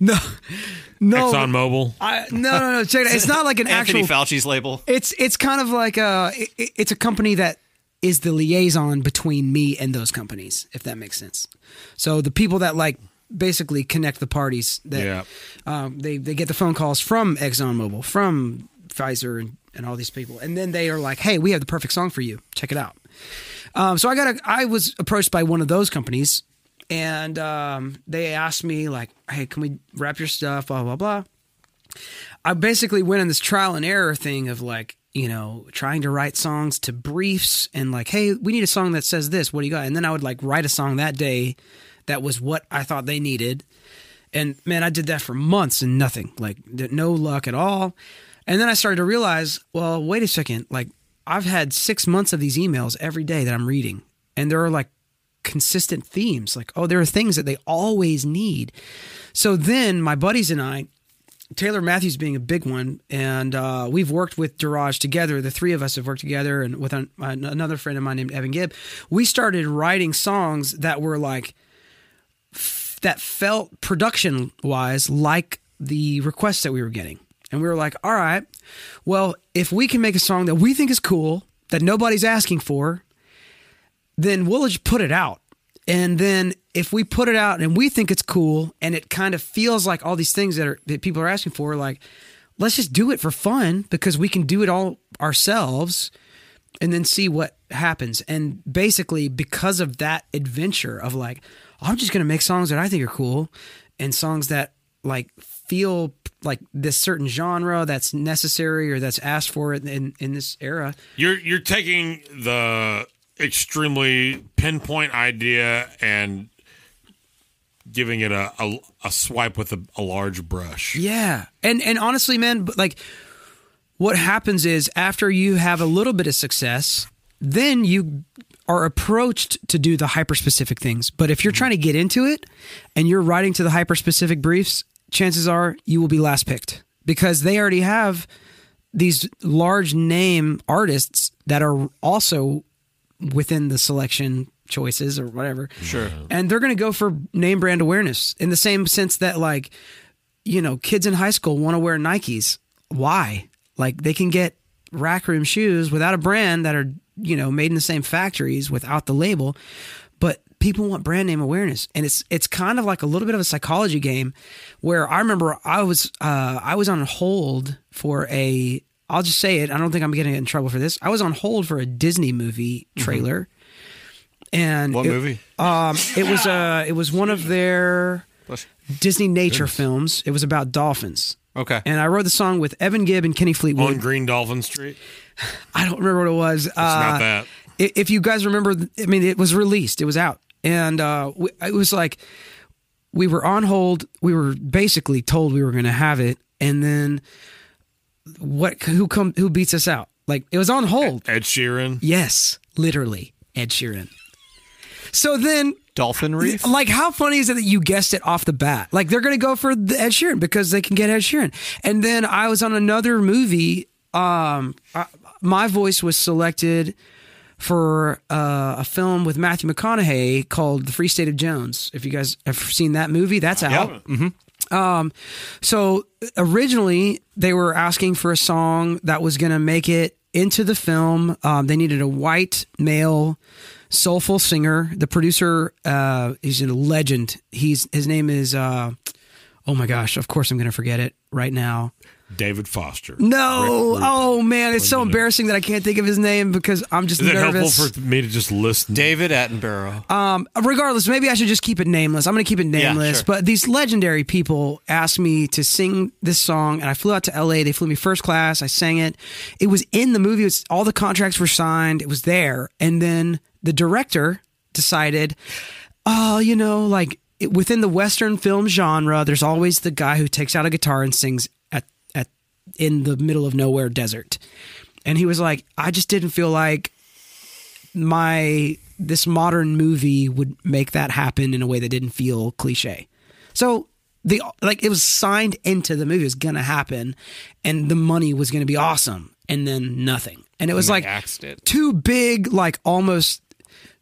no no ExxonMobil. I, no no no check it. out. It's not like an Anthony actual. Fauci's label. It's it's kind of like a it, it's a company that is the liaison between me and those companies, if that makes sense. So the people that like basically connect the parties that Yeah. um, they they get the phone calls from ExxonMobil, from Pfizer, and, and all these people, and then they are like, "Hey, we have the perfect song for you. Check it out." Um, so I got a, I was approached by one of those companies, and um, they asked me like, "Hey, can we wrap your stuff?" Blah blah blah. I basically went on this trial and error thing of like, you know, trying to write songs to briefs and like, hey, we need a song that says this. What do you got? And then I would like write a song that day that was what I thought they needed. And man, I did that for months and nothing, like no luck at all. And then I started to realize, well, wait a second, like I've had six months of these emails every day that I'm reading, and there are like consistent themes, like oh, there are things that they always need. So then my buddies and I, Taylor Matthews being a big one, and uh, we've worked with Deraj together. The three of us have worked together, and with an, another friend of mine named Evan Gibb, we started writing songs that were like f- that felt production wise like the requests that we were getting, and we were like, all right, well, if we can make a song that we think is cool that nobody's asking for, then we'll just put it out. And then if we put it out and we think it's cool and it kind of feels like all these things that are that people are asking for, like let's just do it for fun because we can do it all ourselves and then see what happens. And basically because of that adventure of like, I'm just gonna make songs that I think are cool and songs that like feel like this certain genre that's necessary or that's asked for in, in, in this era. You're you're taking the extremely pinpoint idea and giving it a a, a swipe with a, a large brush. Yeah. And and honestly, man, like what happens is after you have a little bit of success, then you are approached to do the hyper specific things. But if you're mm-hmm. trying to get into it and you're writing to the hyper specific briefs, chances are you will be last picked because they already have these large name artists that are also within the selection choices or whatever. Sure. And they're going to go for name brand awareness in the same sense that like you know, kids in high school want to wear Nikes. Why? Like they can get rack room shoes without a brand that are, you know, made in the same factories without the label, but people want brand name awareness. And it's it's kind of like a little bit of a psychology game where I remember I was uh I was on hold for a I'll just say it. I don't think I'm getting in trouble for this. I was on hold for a Disney movie trailer. And What it- movie? Um, it was uh, it was one of their Bless Disney nature films. It was about dolphins, Okay. and I wrote the song with Evan Gibb and Kenny Fleetwood. On Green Dolphin Street. I don't remember what it was. It's Uh, not that. if you guys remember, I mean, it was released, it was out, and uh, we, it was like we were on hold. We were basically told we were going to have it, and then what? Who come? Who beats us out? Like it was on hold. Ed Sheeran. Yes, literally, Ed Sheeran. So then Dolphin Reef. like, how funny is it that you guessed it off the bat? Like, they're going to go for the Ed Sheeran because they can get Ed Sheeran. And then I was on another movie. Um, I, my voice was selected for uh, a film with Matthew McConaughey called The Free State of Jones. If you guys have seen that movie, that's out. Um, so originally they were asking for a song that was going to make it into the film. Um, they needed a white male soulful singer. The producer, uh, he's a legend. He's his name is, uh, oh my gosh, of course I'm going to forget it right now. David Foster. No, Rick oh man, it's so embarrassing that I can't think of his name because I'm just Is it nervous. helpful for me to just listen? David Attenborough. Um, regardless, maybe I should just keep it nameless. I'm going to keep it nameless. sure. But these legendary people asked me to sing this song, and I flew out to LA. They flew me first class. I sang it. It was in the movie. It's, all the contracts were signed. It was there. And then the director decided, oh, you know, like it, within the Western film genre, there's always the guy who takes out a guitar and sings at at in the middle of nowhere desert. And he was like, I just didn't feel like my this modern movie would make that happen in a way that didn't feel cliche. So the like it was signed into the movie it was gonna happen, and the money was gonna be awesome, and then nothing, and it was like axed it. two big like almost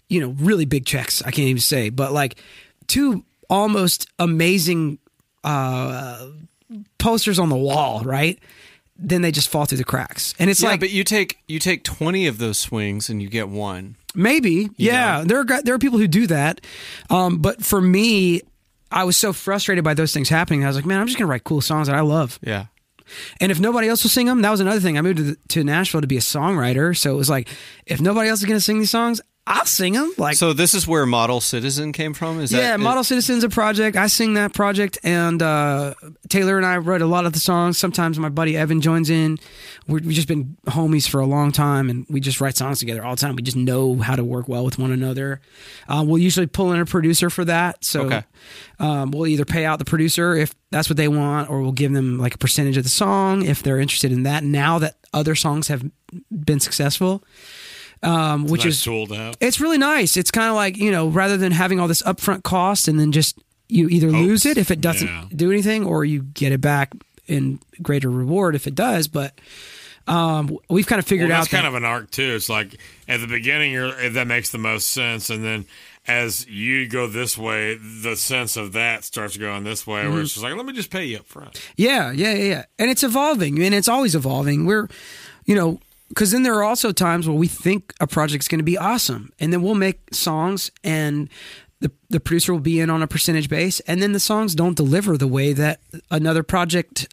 you know really big checks. I can't even say, but like two almost amazing uh posters on the wall, right? Then they just fall through the cracks, and it's yeah, like but you take you take twenty of those swings and you get one. Maybe, yeah. There are there are people who do that, um, but for me, I was so frustrated by those things happening. I was like, man, I'm just gonna write cool songs that I love, Yeah. and if nobody else will sing them, that was another thing. I moved to, to Nashville to be a songwriter, so it was like, if nobody else is gonna sing these songs, I'll sing them. Like, So this is where Model Citizen came from. Is yeah, that Model Citizen's a project. I sing that project, and uh, Taylor and I wrote a lot of the songs. Sometimes my buddy Evan joins in. We're, we've just been homies for a long time, and we just write songs together all the time. We just know how to work well with one another. Uh, we'll usually pull in a producer for that. So Okay. um, we'll either pay out the producer if that's what they want, or we'll give them like a percentage of the song if they're interested in that. Now that other songs have been successful, um, which nice is tool to have. it's really nice. It's kind of like you know, rather than having all this upfront cost and then just you either lose it if it doesn't Yeah. do anything, or you get it back in greater reward if it does. But um, we've kind of figured Well, out that's kind of an arc too. It's like at the beginning, you're that makes the most sense, and then as you go this way, the sense of that starts going this way, Mm-hmm. where it's just like, let me just pay you up front. yeah, yeah, yeah, yeah, and it's evolving, and it's always evolving. We're, you know. Because then there are also times where we think a project's going to be awesome, and then we'll make songs, and the the producer will be in on a percentage base, and then the songs don't deliver the way that another project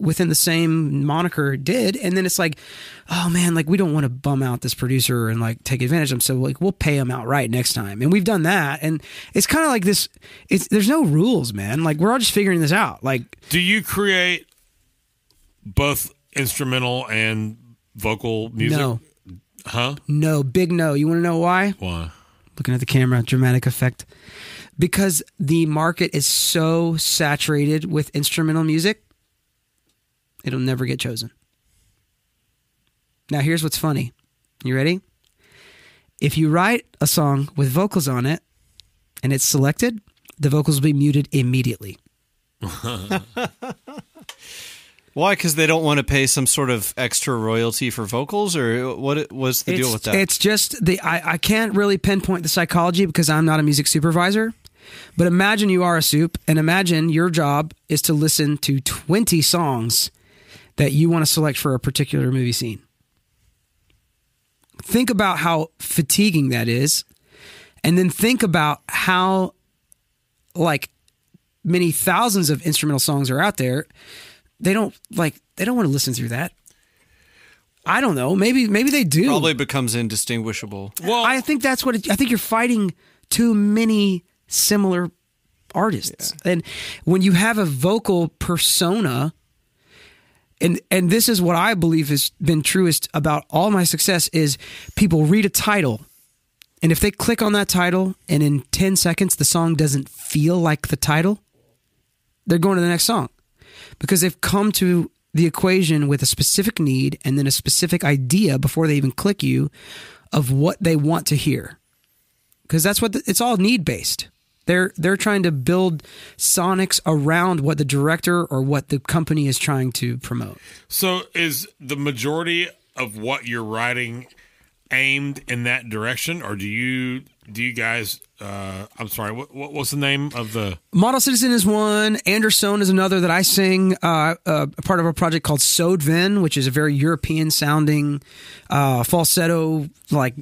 within the same moniker did and then it's like oh man like we don't want to bum out this producer and like take advantage of him so like we'll pay him outright next time. And we've done that and it's kind of like this it's there's no rules man. Like we're all just figuring this out. Like Do you create both instrumental and vocal music? no. Huh? no big no. You want to know why? Why? looking at the camera dramatic effect. Because the market is so saturated with instrumental music it'll never get chosen. Now here's what's funny. You ready? If you write a song with vocals on it and it's selected the vocals will be muted immediately Why? Because they don't want to pay some sort of extra royalty for vocals, or what? was the it's, deal with that? It's just the I, I can't really pinpoint the psychology because I'm not a music supervisor. But imagine you are a soup, and imagine your job is to listen to 20 songs that you want to select for a particular movie scene. Think about how fatiguing that is, and then think about how like many thousands of instrumental songs are out there. They don't like they don't want to listen through that. I don't know. Maybe maybe they do. Probably becomes indistinguishable. Well, I think that's what it, I think you're fighting too many similar artists. And when you have a vocal persona, and and this is what I believe has been truest about all my success is people read a title and if they click on that title and in 10 seconds the song doesn't feel like the title, they're going to the next song because they've come to the equation with a specific need and then a specific idea before they even click you of what they want to hear. Because that's what the, it's all need based. They're they're trying to build sonics around what the director or what the company is trying to promote. So is the majority of what you're writing aimed in that direction, or do you do you guys? Uh, I'm sorry. What, what what's the name of the? Model Citizen is one. Anderson is another that I sing. Uh, uh, part of a project called Sodven, which is a very European sounding uh, falsetto, like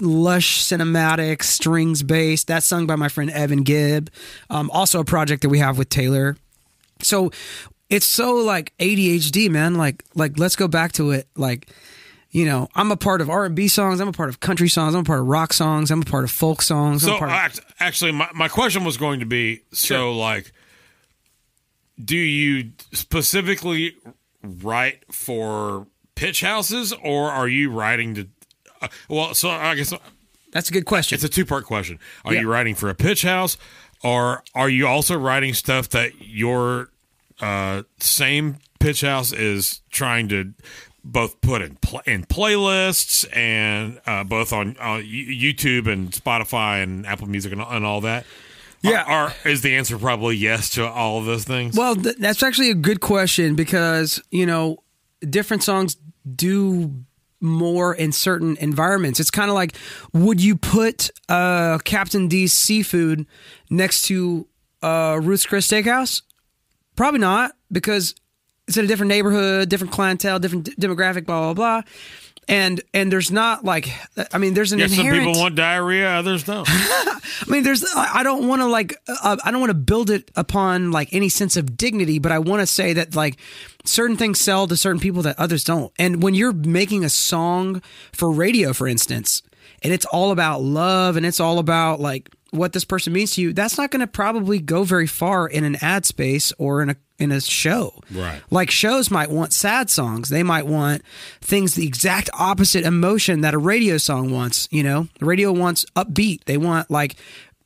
lush cinematic strings based. That's sung by my friend Evan Gibb. Um, also a project that we have with Taylor. So it's so like ADHD, man. Like like let's go back to it. Like you know, I'm a part of R&B songs. I'm a part of country songs. I'm a part of rock songs. I'm a part of folk songs. I'm So a part of- actually, my, my question was going to be so like, do you specifically write for pitch houses, or are you writing to? Uh, well, so I guess that's a good question. it's a two part question. Are Yeah. you writing for a pitch house, or are you also writing stuff that your uh, same pitch house is trying to both put in pl- in playlists and uh, both on uh, YouTube and Spotify and Apple Music and, and all that? Yeah. Are, are- is the answer probably yes to all of those things? Well, th- that's actually a good question because, you know, different songs do more in certain environments. It's kind of like would you put uh, Captain D's seafood next to uh, Ruth's Chris Steakhouse? Probably not because it's in a different neighborhood, different clientele, different d- demographic, blah, blah, blah. And and there's not like I mean there's an yeah, some people want diarrhea, others don't. I mean, there's. I I don't want to like. Uh, I don't want to build it upon like any sense of dignity, but I want to say that like certain things sell to certain people that others don't. And when you're making a song for radio, for instance, and it's all about love and it's all about like what this person means to you, that's not going to probably go very far in an ad space or in a in a show. Right. Like shows might want sad songs. They might want things the exact opposite emotion that a radio song wants, you know? The radio wants upbeat. They want like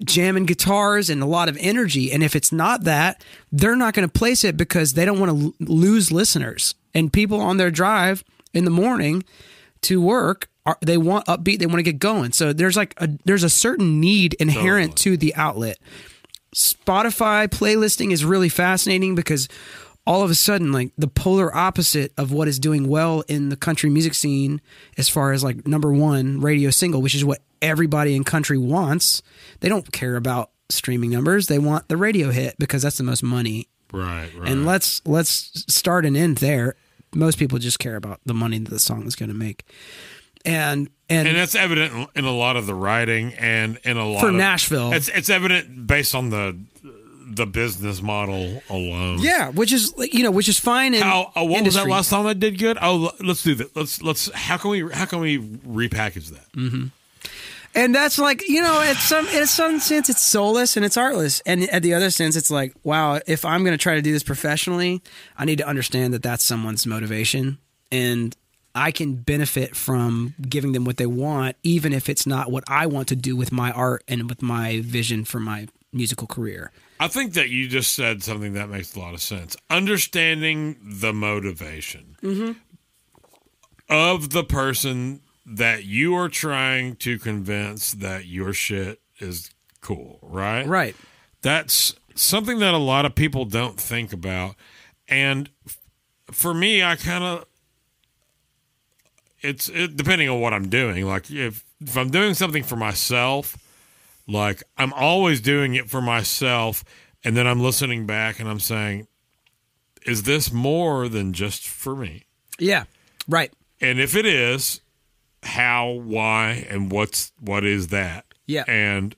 jamming guitars and a lot of energy. And if it's not that, they're not going to place it because they don't want to l- lose listeners. And people on their drive in the morning to work are, they want upbeat, they want to get going. So there's like a there's a certain need inherent to the outlet. Spotify playlisting is really fascinating because all of a sudden, like the polar opposite of what is doing well in the country music scene, as far as like number one radio single, which is what everybody in country wants. They don't care about streaming numbers; they want the radio hit because that's the most money. right, right. And let's let's start and end there. Most people just care about the money that the song is going to make, and and, and that's evident in- a lot of the writing and in a lot For of, Nashville. It's it's evident based on the the business model alone. yeah, which is you know which is fine. In How, uh, what was that last song that did good? Oh, let's do that. Let's let's. How can we how can we repackage that? And that's like you know, it's some in some sense it's soulless and it's artless, and at the other sense it's like, wow, if I'm going to try to do this professionally, I need to understand that that's someone's motivation, and I can benefit from giving them what they want, even if it's not what I want to do with my art and with my vision for my musical career. I think that you just said something that makes a lot of sense. Understanding the motivation mm-hmm. of the person that you are trying to convince that your shit is cool, right? Right. That's something that a lot of people don't think about. And for me, I kind of it's it, depending on what I'm doing. Like if if I'm doing something for myself, like I'm always doing it for myself, and then I'm listening back and I'm saying, is this more than just for me? Yeah. Right. And if it is, how, why, and what's what is that? Yeah. And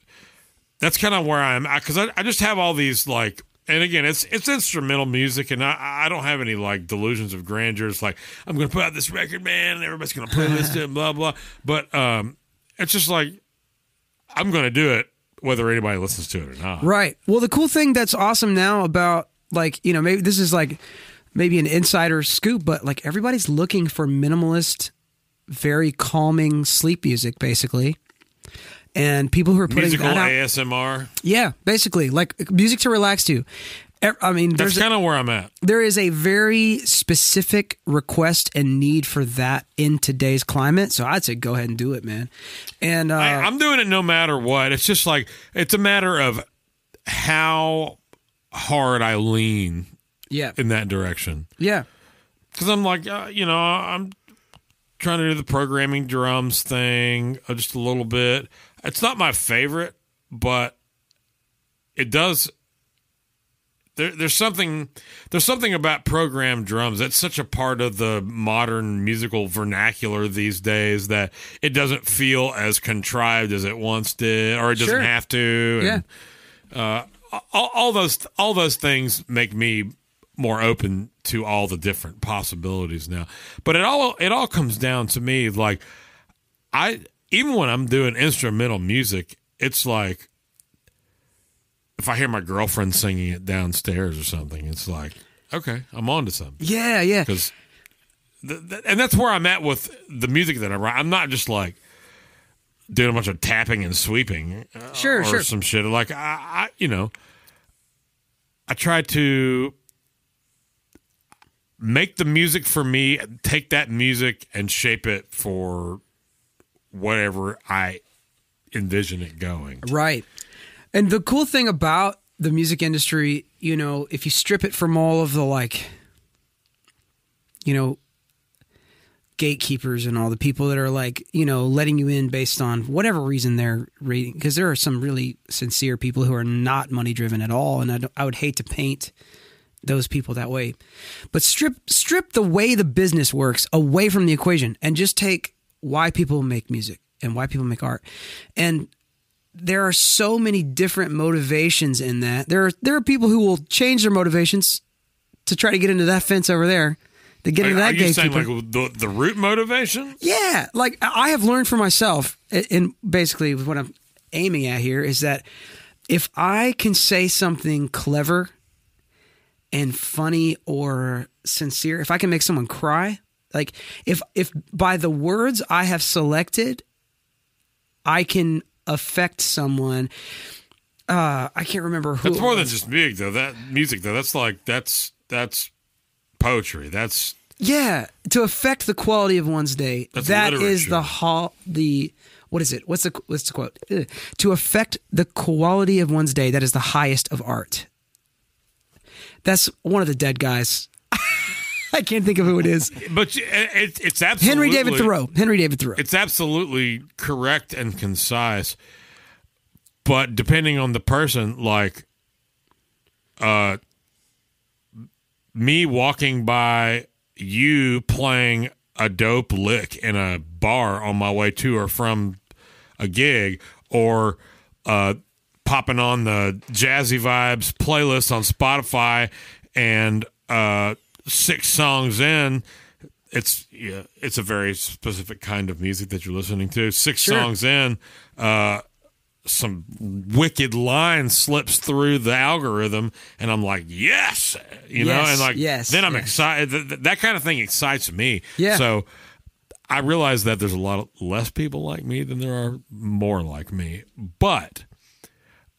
that's kind of where I'm because I, I just have all these like and again it's it's instrumental music and I I don't have any like delusions of grandeur. It's like I'm gonna put out this record, man, and everybody's gonna play this and blah blah. But um it's just like I'm gonna do it whether anybody listens to it or not. Right. Well, the cool thing that's awesome now about like you know maybe this is like maybe an insider scoop, but like everybody's looking for minimalist, very calming sleep music, basically. And people who are putting Musical that out, ASMR. yeah, basically like music to relax to. I mean, That's there's kind of where I'm at. there is a very specific request and need for that in today's climate. So I'd say go ahead and do it, man. And uh, I, I'm doing it no matter what. It's just like it's a matter of how hard I lean yeah, in that direction. yeah, Because I'm like, uh, you know, I'm trying to do the programming drums thing uh, just a little bit. It's not my favorite, but it does. There, there's something there's something about programmed drums that's such a part of the modern musical vernacular these days that it doesn't feel as contrived as it once did, or it doesn't Sure. have to. yeah. Uh, and- all, all those all those things make me more open to all the different possibilities now. But it all it all comes down to me like I even when I'm doing instrumental music, it's like if I hear my girlfriend singing it downstairs or something, it's like okay, I'm on to something Yeah, yeah. because th- and that's where I'm at with the music that I write. I'm not just like doing a bunch of tapping and sweeping, uh, Sure, or sure. some shit. Like I, I, you know, I try to make the music for me, take that music and shape it for whatever I envision it going. Right. And the cool thing about the music industry, you know, if you strip it from all of the like, you know, gatekeepers and all the people that are like, you know, letting you in based on whatever reason they're reading, because there are some really sincere people who are not money driven at all, and I, I would hate to paint those people that way. But strip strip the way the business works away from the equation, and just take why people make music and why people make art, and there are so many different motivations in that. There are there are people who will change their motivations to try to get into that fence over there, to get into that are you saying like the the root motivation? yeah, like I I have learned for myself, and basically what I'm aiming at here is that if I can say something clever and funny or sincere, if I can make someone cry, like if if by the words I have selected, I can affect someone. Uh, I can't remember who. That's more than just music though. That music though. That's like that's that's poetry. That's Yeah, to affect the quality of one's day. That's That is literature. the hall. the what is it? What's the what's the quote? Ugh. To affect the quality of one's day. That is the highest of art. That's one of the dead guys. I can't think of who it is. but it, it's absolutely Henry David Thoreau. Henry David Thoreau. It's absolutely correct and concise. But depending on the person, like uh me walking by you playing a dope lick in a bar on my way to or from a gig or uh popping on the jazzy vibes playlist on Spotify and uh six songs in it's yeah, it's a very specific kind of music that you're listening to. Six songs in, uh, some wicked line slips through the algorithm, and I'm like, yes, you know, and like, yes, then I'm yes. excited. Th- th- that kind of thing excites me. Yeah. So I realize that there's a lot less people like me than there are more like me, but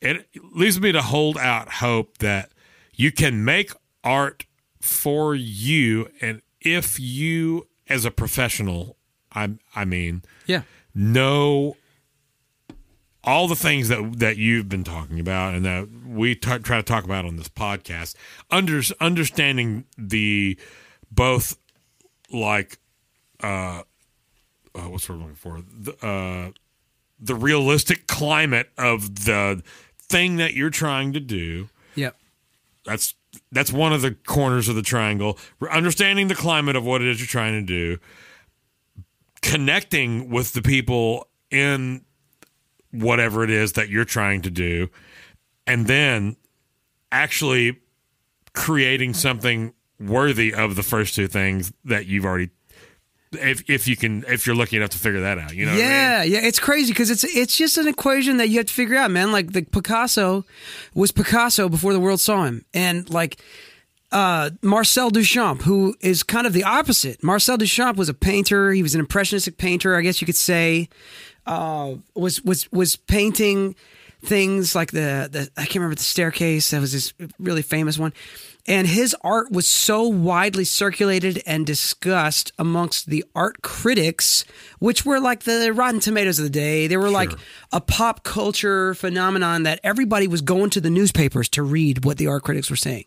it leaves me to hold out hope that you can make art for you and if you as a professional i i mean yeah. know all the things that that you've been talking about and that we t- try to talk about on this podcast under, understanding the both like uh, uh what's word I'm looking for the, uh the realistic climate of the thing that you're trying to do Yep. that's that's one of the corners of the triangle. Understanding the climate of what it is you're trying to do, connecting with the people in whatever it is that you're trying to do, and then actually creating something worthy of the first two things that you've already if if you can if you're lucky enough to figure that out, you know. what I mean? Yeah, yeah, it's crazy because it's it's just an equation that you have to figure out, man. Like the Picasso was Picasso before the world saw him, and like uh, Marcel Duchamp, who is kind of the opposite. Marcel Duchamp was a painter. He was an impressionistic painter, I guess you could say. Uh, was was was painting things like the the I can't remember the staircase. That was this really famous one. And his art was so widely circulated and discussed amongst the art critics, which were like the Rotten Tomatoes of the day. They were like a pop culture phenomenon that everybody was going to the newspapers to read what the art critics were saying.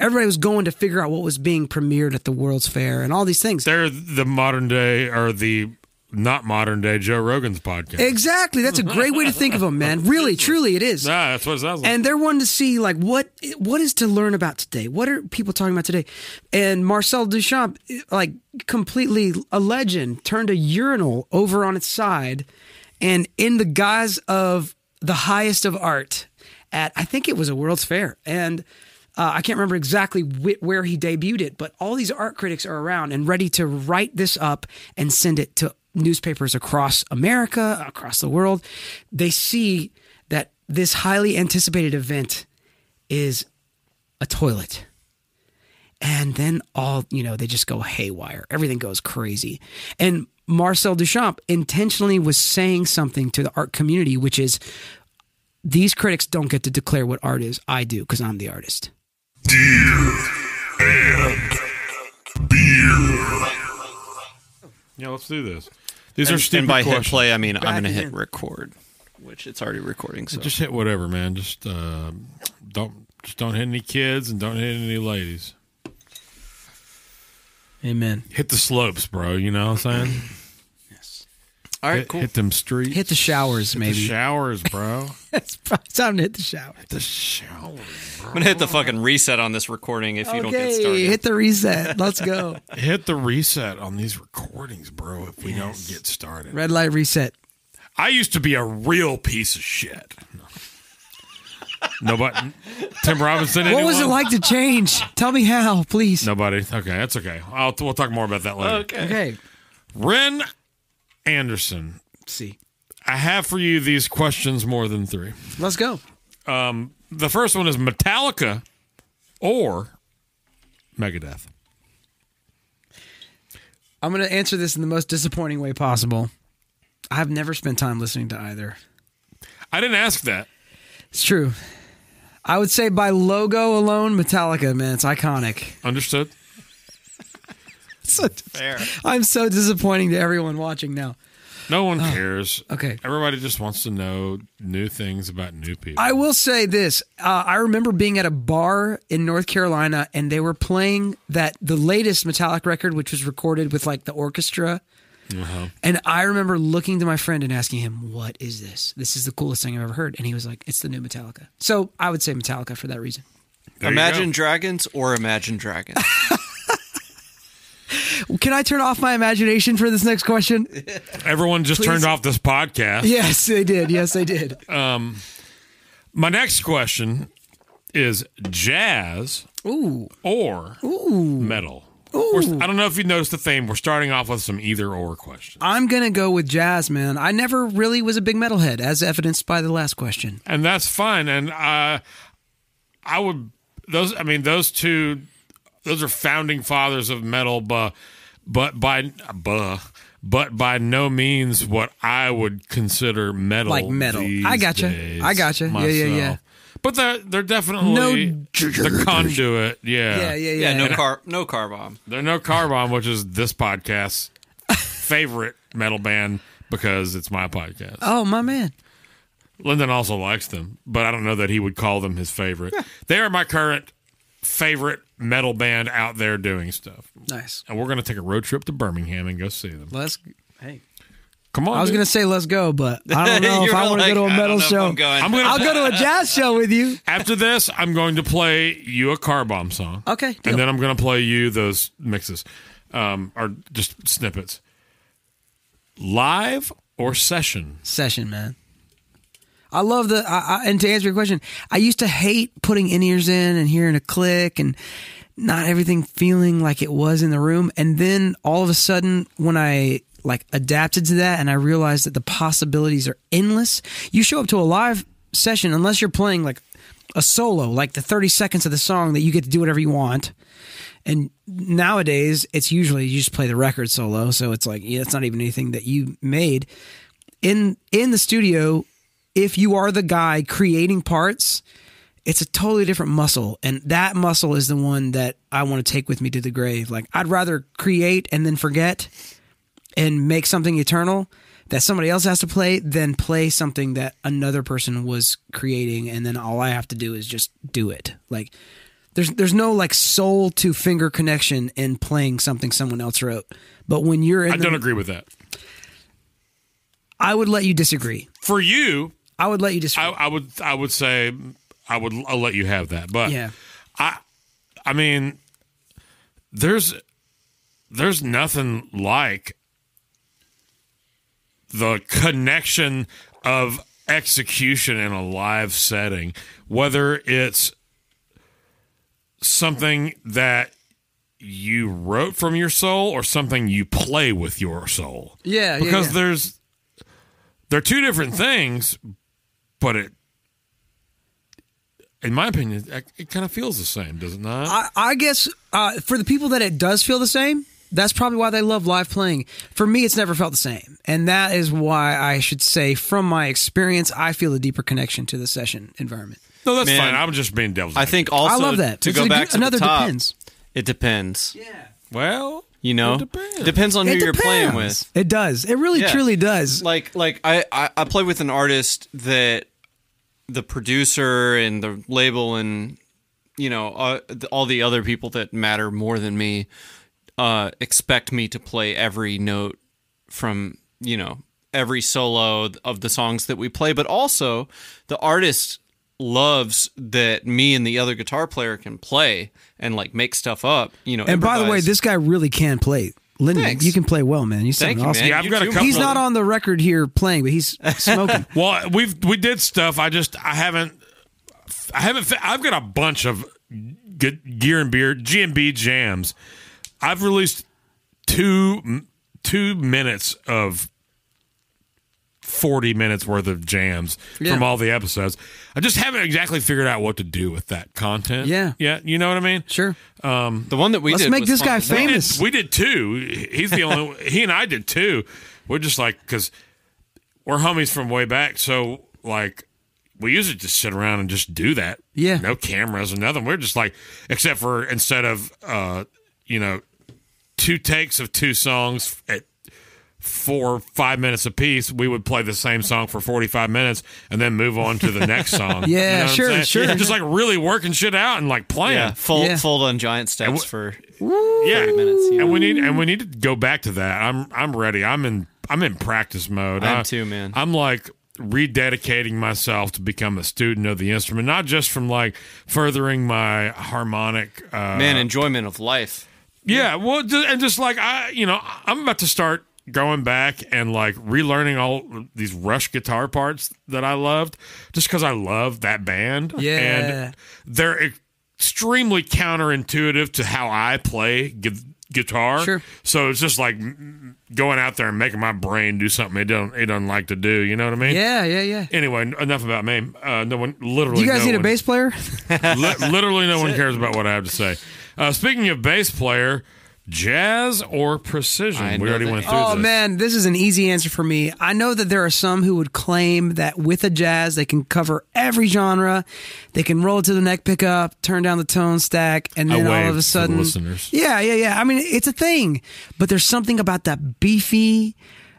Everybody was going to figure out what was being premiered at the World's Fair and all these things. They're the modern day or the not modern day Joe Rogan's podcast. Exactly. That's a great way to think of them, man. Really, truly, it is. Nah, that's what it sounds like. and they're wanting to see like what what is to learn about today what are people talking about today and marcel duchamp like completely a legend turned a urinal over on its side and in the guise of the highest of art at i think it was a world's fair and uh, I can't remember exactly wh- where he debuted it, but all these art critics are around and ready to write this up and send it to newspapers across America, across the world. They see that this highly anticipated event is a toilet. And then all, you know, they just go haywire. Everything goes crazy. And Marcel Duchamp intentionally was saying something to the art community, which is these critics don't get to declare what art is. I do because I'm the artist. yeah, let's do this. These are And, stupid and by hit play, I mean I'm going to hit record, which it's already recording. So Just hit whatever, man. Just uh, don't just don't hit any kids and don't hit any ladies. Amen. Hit the slopes, bro. You know what I'm saying? All right, hit, cool. hit them streets. Hit the showers, The maybe. showers, bro. it's probably time to hit the shower. the showers. I'm going to hit the fucking reset on this recording if you don't get started. hit the reset. Let's go. Hit the reset on these recordings, bro. If we don't get started, Red light reset. I used to be a real piece of shit. Nobody. Tim Robinson. What was it like to change? Tell me how, please. Nobody. Okay, that's okay. I'll, we'll talk more about that later. okay. Okay. Ren Anderson. See. I have for you these questions more than three. Let's go. Um, the first one is Metallica or Megadeth. I'm going to answer this in the most disappointing way possible. I've never spent time listening to either. I didn't ask that. It's true. I would say by logo alone, Metallica, man, it's iconic. Understood? So- Fair. I'm so disappointing to everyone watching now. No one cares. Okay. Everybody just wants to know new things about new people. I will say this. Uh, I remember being at a bar in North Carolina and they were playing that the latest Metallic record, which was recorded with like the orchestra. And I remember looking to my friend and asking him, What is this? This is the coolest thing I've ever heard. And he was like, It's the new Metallica. So I would say Metallica for that reason. There Imagine. Dragons or Imagine Dragons. Can I turn off my imagination for this next question? Everyone just Please. turned off this podcast. yes, they did. Yes, they did. My next question is jazz Ooh. or metal? We're- I don't know if you noticed the theme. We're starting off with some either or questions. I'm going to go with jazz, man. I never really was a big metalhead, as evidenced by the last question. and that's fine. And uh, I would those. I mean, those two. Those are founding fathers of metal, but but by buh, but by no means what I would consider metal. Like metal. these I gotcha. days I got gotcha. Yeah, yeah, yeah. But they're they're definitely No- the conduit. Yeah, Yeah, yeah, yeah, yeah. no car, no car bomb. They're no car bomb, which is this podcast's favorite metal band because it's my podcast. Oh, my man. Lyndon also likes them, but I don't know that he would call them his favorite. they are my current favorite metal band out there doing stuff. Nice. And we're going to take a road trip to Birmingham and go see them. Let's. Hey. Come on. I was going to say let's go, but I don't know if I want to like, go to a metal show. I'm going. I'm gonna I'll go to a jazz show with you. After this, I'm going to play you a car bomb song. Okay. deal. And then I'm going to play you those mixes um, or just snippets. Live or session? Session, man. I love the. I, I, and to answer your question, I used to hate putting in ears in and hearing a click and not everything feeling like it was in the room. And then all of a sudden, when I like adapted to that and I realized that the possibilities are endless, you show up to a live session unless you're playing like a solo, like the 30 seconds of the song that you get to do whatever you want. And nowadays, it's usually you just play the record solo, so it's like yeah, it's not even anything that you made in in the studio. If you are the guy creating parts, it's a totally different muscle, and that muscle is the one that I want to take with me to the grave. Like I'd rather create and then forget, and make something eternal that somebody else has to play than play something that another person was creating, and then all I have to do is just do it. Like there's there's no like soul to finger connection in playing something someone else wrote. But when you're in I the- don't agree with that. I would let you disagree. For you, I would let you disagree. I, I would I would say I would I'll let you have that. But yeah. I I mean there's there's nothing like the connection of execution in a live setting whether it's something that you wrote from your soul or something you play with your soul Yeah, yeah, because yeah. there's they're two different things but it in my opinion it, it kind of feels the same does it not I, I guess uh, for the people that it does feel the same, that's probably why they love live playing. For me, it's never felt the same, and that is why I should say, from my experience, I feel a deeper connection to the session environment. no that's Man. fine i'm just being devil's I think also I love that. to It's go a back good- to another the top, depends. It depends. Yeah, well You know, It depends. on who it you're playing with. It does. It really, Yeah. truly does. Like, like I, I, I play with an artist that the producer and the label and you know uh, all the other people that matter more than me uh, expect me to play every note from you know every solo of the songs that we play, but also the artist loves that me and the other guitar player can play and like make stuff up. You know, and by the way, this guy really can play. Lyndon, Thanks. you can play well, man. You sound Thank you, awesome. man. Yeah, I've You got a couple- He's not on the record here playing, but he's smoking. Well, we've we did stuff. I just I haven't I haven't. I've got a bunch of good gear and beer GMB jams. I've released two two minutes of forty minutes worth of jams Yeah. from all the episodes. I just haven't exactly figured out what to do with that content. Yeah. yeah. You know what I mean? sure. the one that we Let's did make was this fun guy as well. We did- famous. We did two. He's the only. he and I did two. We're just like because we're homies from way back. So like we usually just sit around and just do that. Yeah. No cameras or nothing. We're just like except for instead of uh you know two takes of two songs at four five minutes apiece, we would play the same song for forty five minutes and then move on to the next song. Yeah, You know I'm sure, saying? sure. Just like really working shit out and like playing. Yeah, fold Yeah. fold on giant steps for yeah, minutes, yeah. and we need and we need to go back to that. I'm I'm ready. I'm in I'm in practice mode. I am I- too, man. I'm like rededicating myself to become a student of the instrument, not just from like furthering my harmonic. Uh, man enjoyment of life. yeah, well, and just like I, you know, I'm about to start going back and like relearning all these Rush guitar parts that I loved, just because I love that band. Yeah. and they're extremely counterintuitive to how I play gu- guitar. Sure. So it's just like going out there and making my brain do something it don't it doesn't like to do. You know what I mean? Yeah, yeah, yeah. Anyway, enough about me. Uh, no one, literally. Do you guys no need a bass player? Li- literally, no one cares about what I have to say. Uh, speaking of bass player, jazz or precision? I we already went through Oh this. man, this is an easy answer for me. I know that there are some who would claim that with a jazz they can cover every genre. They can roll it to the neck pickup, turn down the tone stack, and then all of a sudden, listeners. yeah, yeah, yeah. I mean, it's a thing, but there's something about that beefy.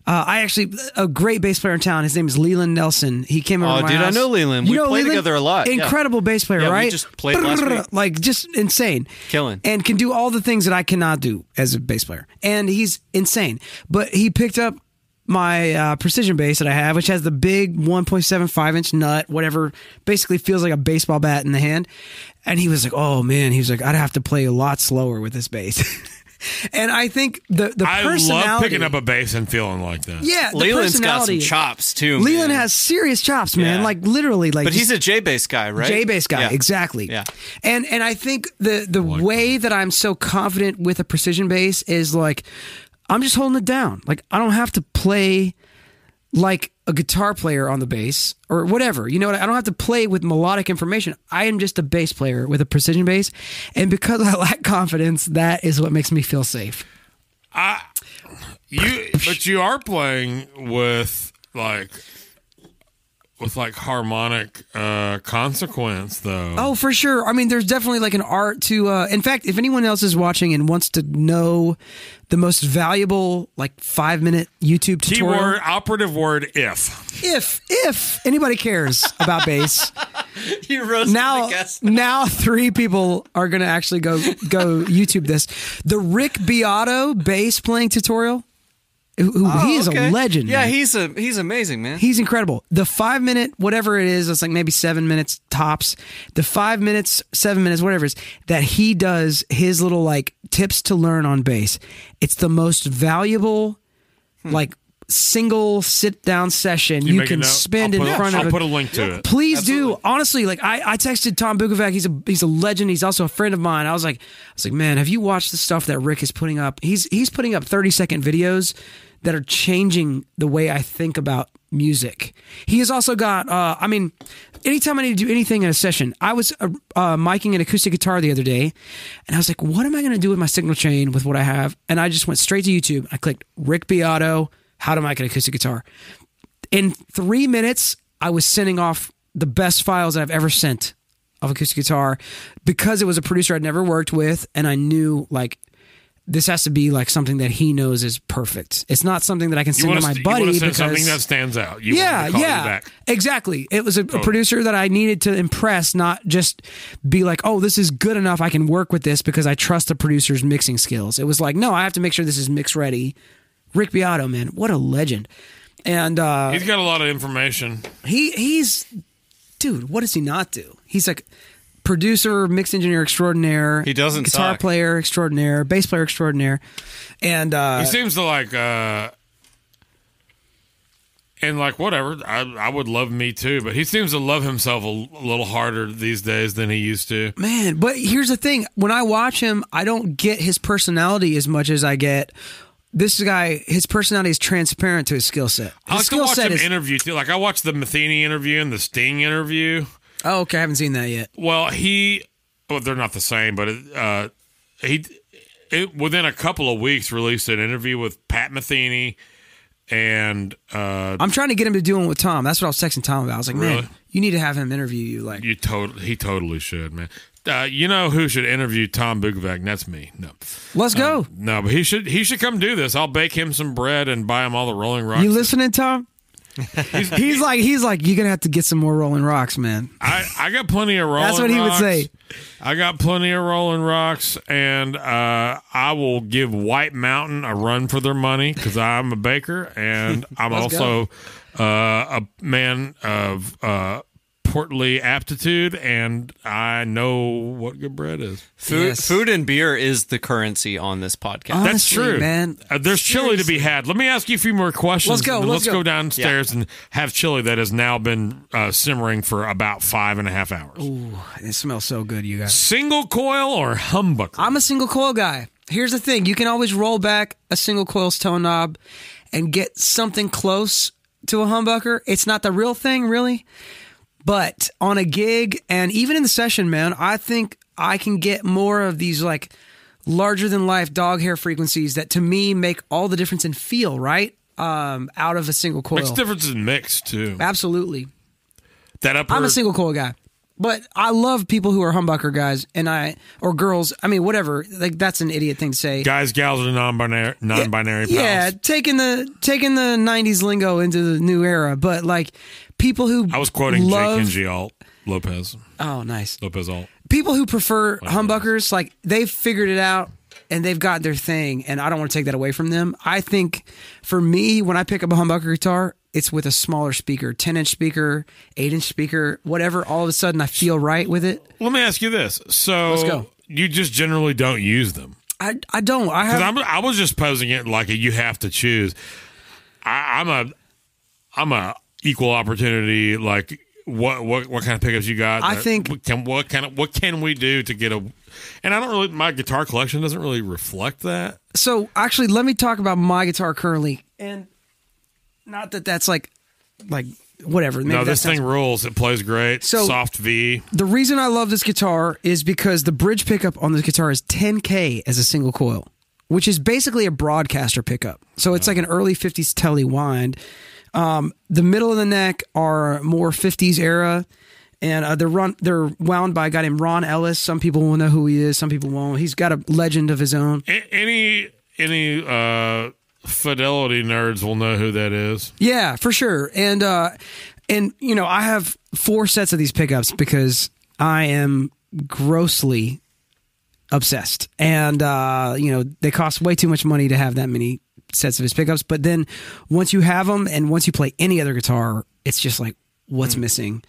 Uh, I actually a great bass player in town. His name is Leland Nelson. He came over Oh, dude, I know Leland. We play together a lot, yeah. Incredible bass player, Yeah, right? just played. Like just insane, Killing. and can do all the things that I cannot do as a bass player. And he's insane. But he picked up my uh, precision bass that I have, which has the big 1.75 inch nut, whatever, basically feels like a baseball bat in the hand. And he was like, "Oh man," he was like, "I'd have to play a lot slower with this bass." and I think the the I personality, love picking up a bass and feeling like that. yeah, the Leland's got some personality. chops too. Leland man. has serious chops, man. Yeah. Like literally, like but just- he's a J bass guy, right? J bass guy, Yeah. exactly. Yeah. And and I think the the way that I'm so confident with a precision bass is like I'm just holding it down. Like I don't have to play like a guitar player on the bass or whatever. You know what? I don't have to play with melodic information. I am just a bass player with a precision bass. And because I lack confidence, that is what makes me feel safe. You, but you are playing with like, with like harmonic uh consequence though. Oh, for sure. I mean, there's definitely like an art to. Uh, in fact, if anyone else is watching and wants to know the most valuable, like five minute YouTube tutorial, Keyword operative word if. if if anybody cares about bass, You roasted now the guest. now three people are gonna actually go go YouTube this. The Rick Beato bass playing tutorial. Who, who- he is Oh, okay. a legend. Yeah, man. he's a he's amazing, man. He's incredible. The five minute, whatever it is, it's like maybe seven minutes tops. The five minutes, seven minutes, whatever it is, that he does his little like tips to learn on bass. It's the most valuable, Hmm. like single sit down session you, make a can spend I'll in put- front I'll of a put a link to it. Please do. Honestly, like I, I texted Tom Bukovac. He's a he's a legend. He's also a friend of mine. I was like, I was like, man, have you watched the stuff that Rick is putting up? He's he's putting up thirty second videos that are changing the way I think about music. He has also got. Uh, I mean, anytime I need to do anything in a session, I was uh, uh, miking an acoustic guitar the other day, and I was like, what am I going to do with my signal chain with what I have? And I just went straight to YouTube. I clicked Rick Beato, how to mic an acoustic guitar in three minutes, I was sending off the best files I've ever sent of acoustic guitar because it was a producer I'd never worked with, and I knew like this has to be like something that he knows is perfect. It's not something that I can send to my to buddy because something that stands out. You yeah, him to call you yeah, back. exactly. It was a, a producer that I needed to impress, not just be like, "Oh, this is good enough. I can work with this because I trust the producer's mixing skills." It was like, "No, I have to make sure this is mix ready." Rick Beato, man, what a legend! And uh, He's got a lot of information. he he's dude. What does he not do? He's like producer, mix engineer extraordinaire. He doesn't guitar suck. player extraordinaire, bass player extraordinaire, and uh, He seems to like uh and like whatever. I I would love me too, but he seems to love himself a, a little harder these days than he used to. man. But here's the thing: when I watch him, I don't get his personality as much as I get. This guy, his personality is transparent to his skill set. I like to watch him is. interview too. Like I watched the Metheny interview and the Sting interview. Oh, okay, I haven't seen that yet. Well, he well they're not the same, but uh he it, within a couple of weeks released an interview with Pat Metheny and uh I'm trying to get him to do one with Tom. That's what I was texting Tom about. I was like, Really? man, you need to have him interview you. Like, You totally, he totally should, man. Uh, you know who should interview Tom Bukovac? And That's me. No, let's go. no, but he should. He should come do this. I'll bake him some bread and buy him all the Rolling Rocks. you listening, Tom? he's like, he's like, you're gonna have to get some more Rolling Rocks, man. I, I got plenty of Rolling. That's what he would Rocks. say. I got plenty of Rolling Rocks, and uh, I will give White Mountain a run for their money because I'm a baker and I'm Let's also uh, a man of uh, portly aptitude, and I know what good bread is. Food, Yes. food and beer is the currency on this podcast. Oh, That's true, man. Uh, there's chili to be had. Let me ask you a few more questions. Let's go, let's Let's go. go downstairs and have chili that has now been uh, simmering for about five and a half hours. Ooh, it smells so good, you guys. Single coil or humbucker? I'm a single coil guy. Here's the thing: you can always roll back a single coil's tone knob and get something close to a humbucker. It's not the real thing, really, but on a gig and even in the session, man, I think I can get more of these like larger than life dog hair frequencies that to me make all the difference in feel. Right. Um, out of a single coil. Makes difference in mix too. Absolutely. That upper. I'm a single coil guy. But I love people who are humbucker guys and I or girls. I mean, whatever. Like that's an idiot thing to say. guys, gals, or non-binary, non-binary. Pals. Yeah, taking the taking the '90s lingo into the new era, but like people who I was quoting love, Jake Kenji Alt Lopez. Oh, nice. Lopez Alt. People who prefer humbuckers, like they've figured it out and they've got their thing, and I don't want to take that away from them. I think for me, when I pick up a humbucker guitar, it's with a smaller speaker, 10 inch speaker, 8 inch speaker, whatever. All of a sudden, I feel right with it. Let me ask you this. So Let's go. you just generally don't use them. I, I don't. I have. I'm, I was just posing it like a, you have to choose. I, I'm a, I'm a equal opportunity. Like what, what, what kind of pickups you got? I uh, think- what can, what kind of, what can we do to get a? And I don't really, my guitar collection doesn't really reflect that. so actually let me talk about my guitar currently and not that that's like like whatever. Maybe no, this thing rules. It plays great. So- Soft V. The reason I love this guitar is because the bridge pickup on this guitar is 10K as a single coil, which is basically a broadcaster pickup. So it's like an early 50s telly wind. Um, the middle of the neck are more 50s era. And uh, they're run. They're wound by a guy named Ron Ellis. Some people will know who he is. Some people won't. He's got a legend of his own. A- any any uh, fidelity nerds will know who that is. Yeah, for sure. And uh and you know, I have four sets of these pickups because I am grossly obsessed. And uh you know, they cost way too much money to have that many sets of his pickups, but then once you have them and once you play any other guitar, it's just like what's missing.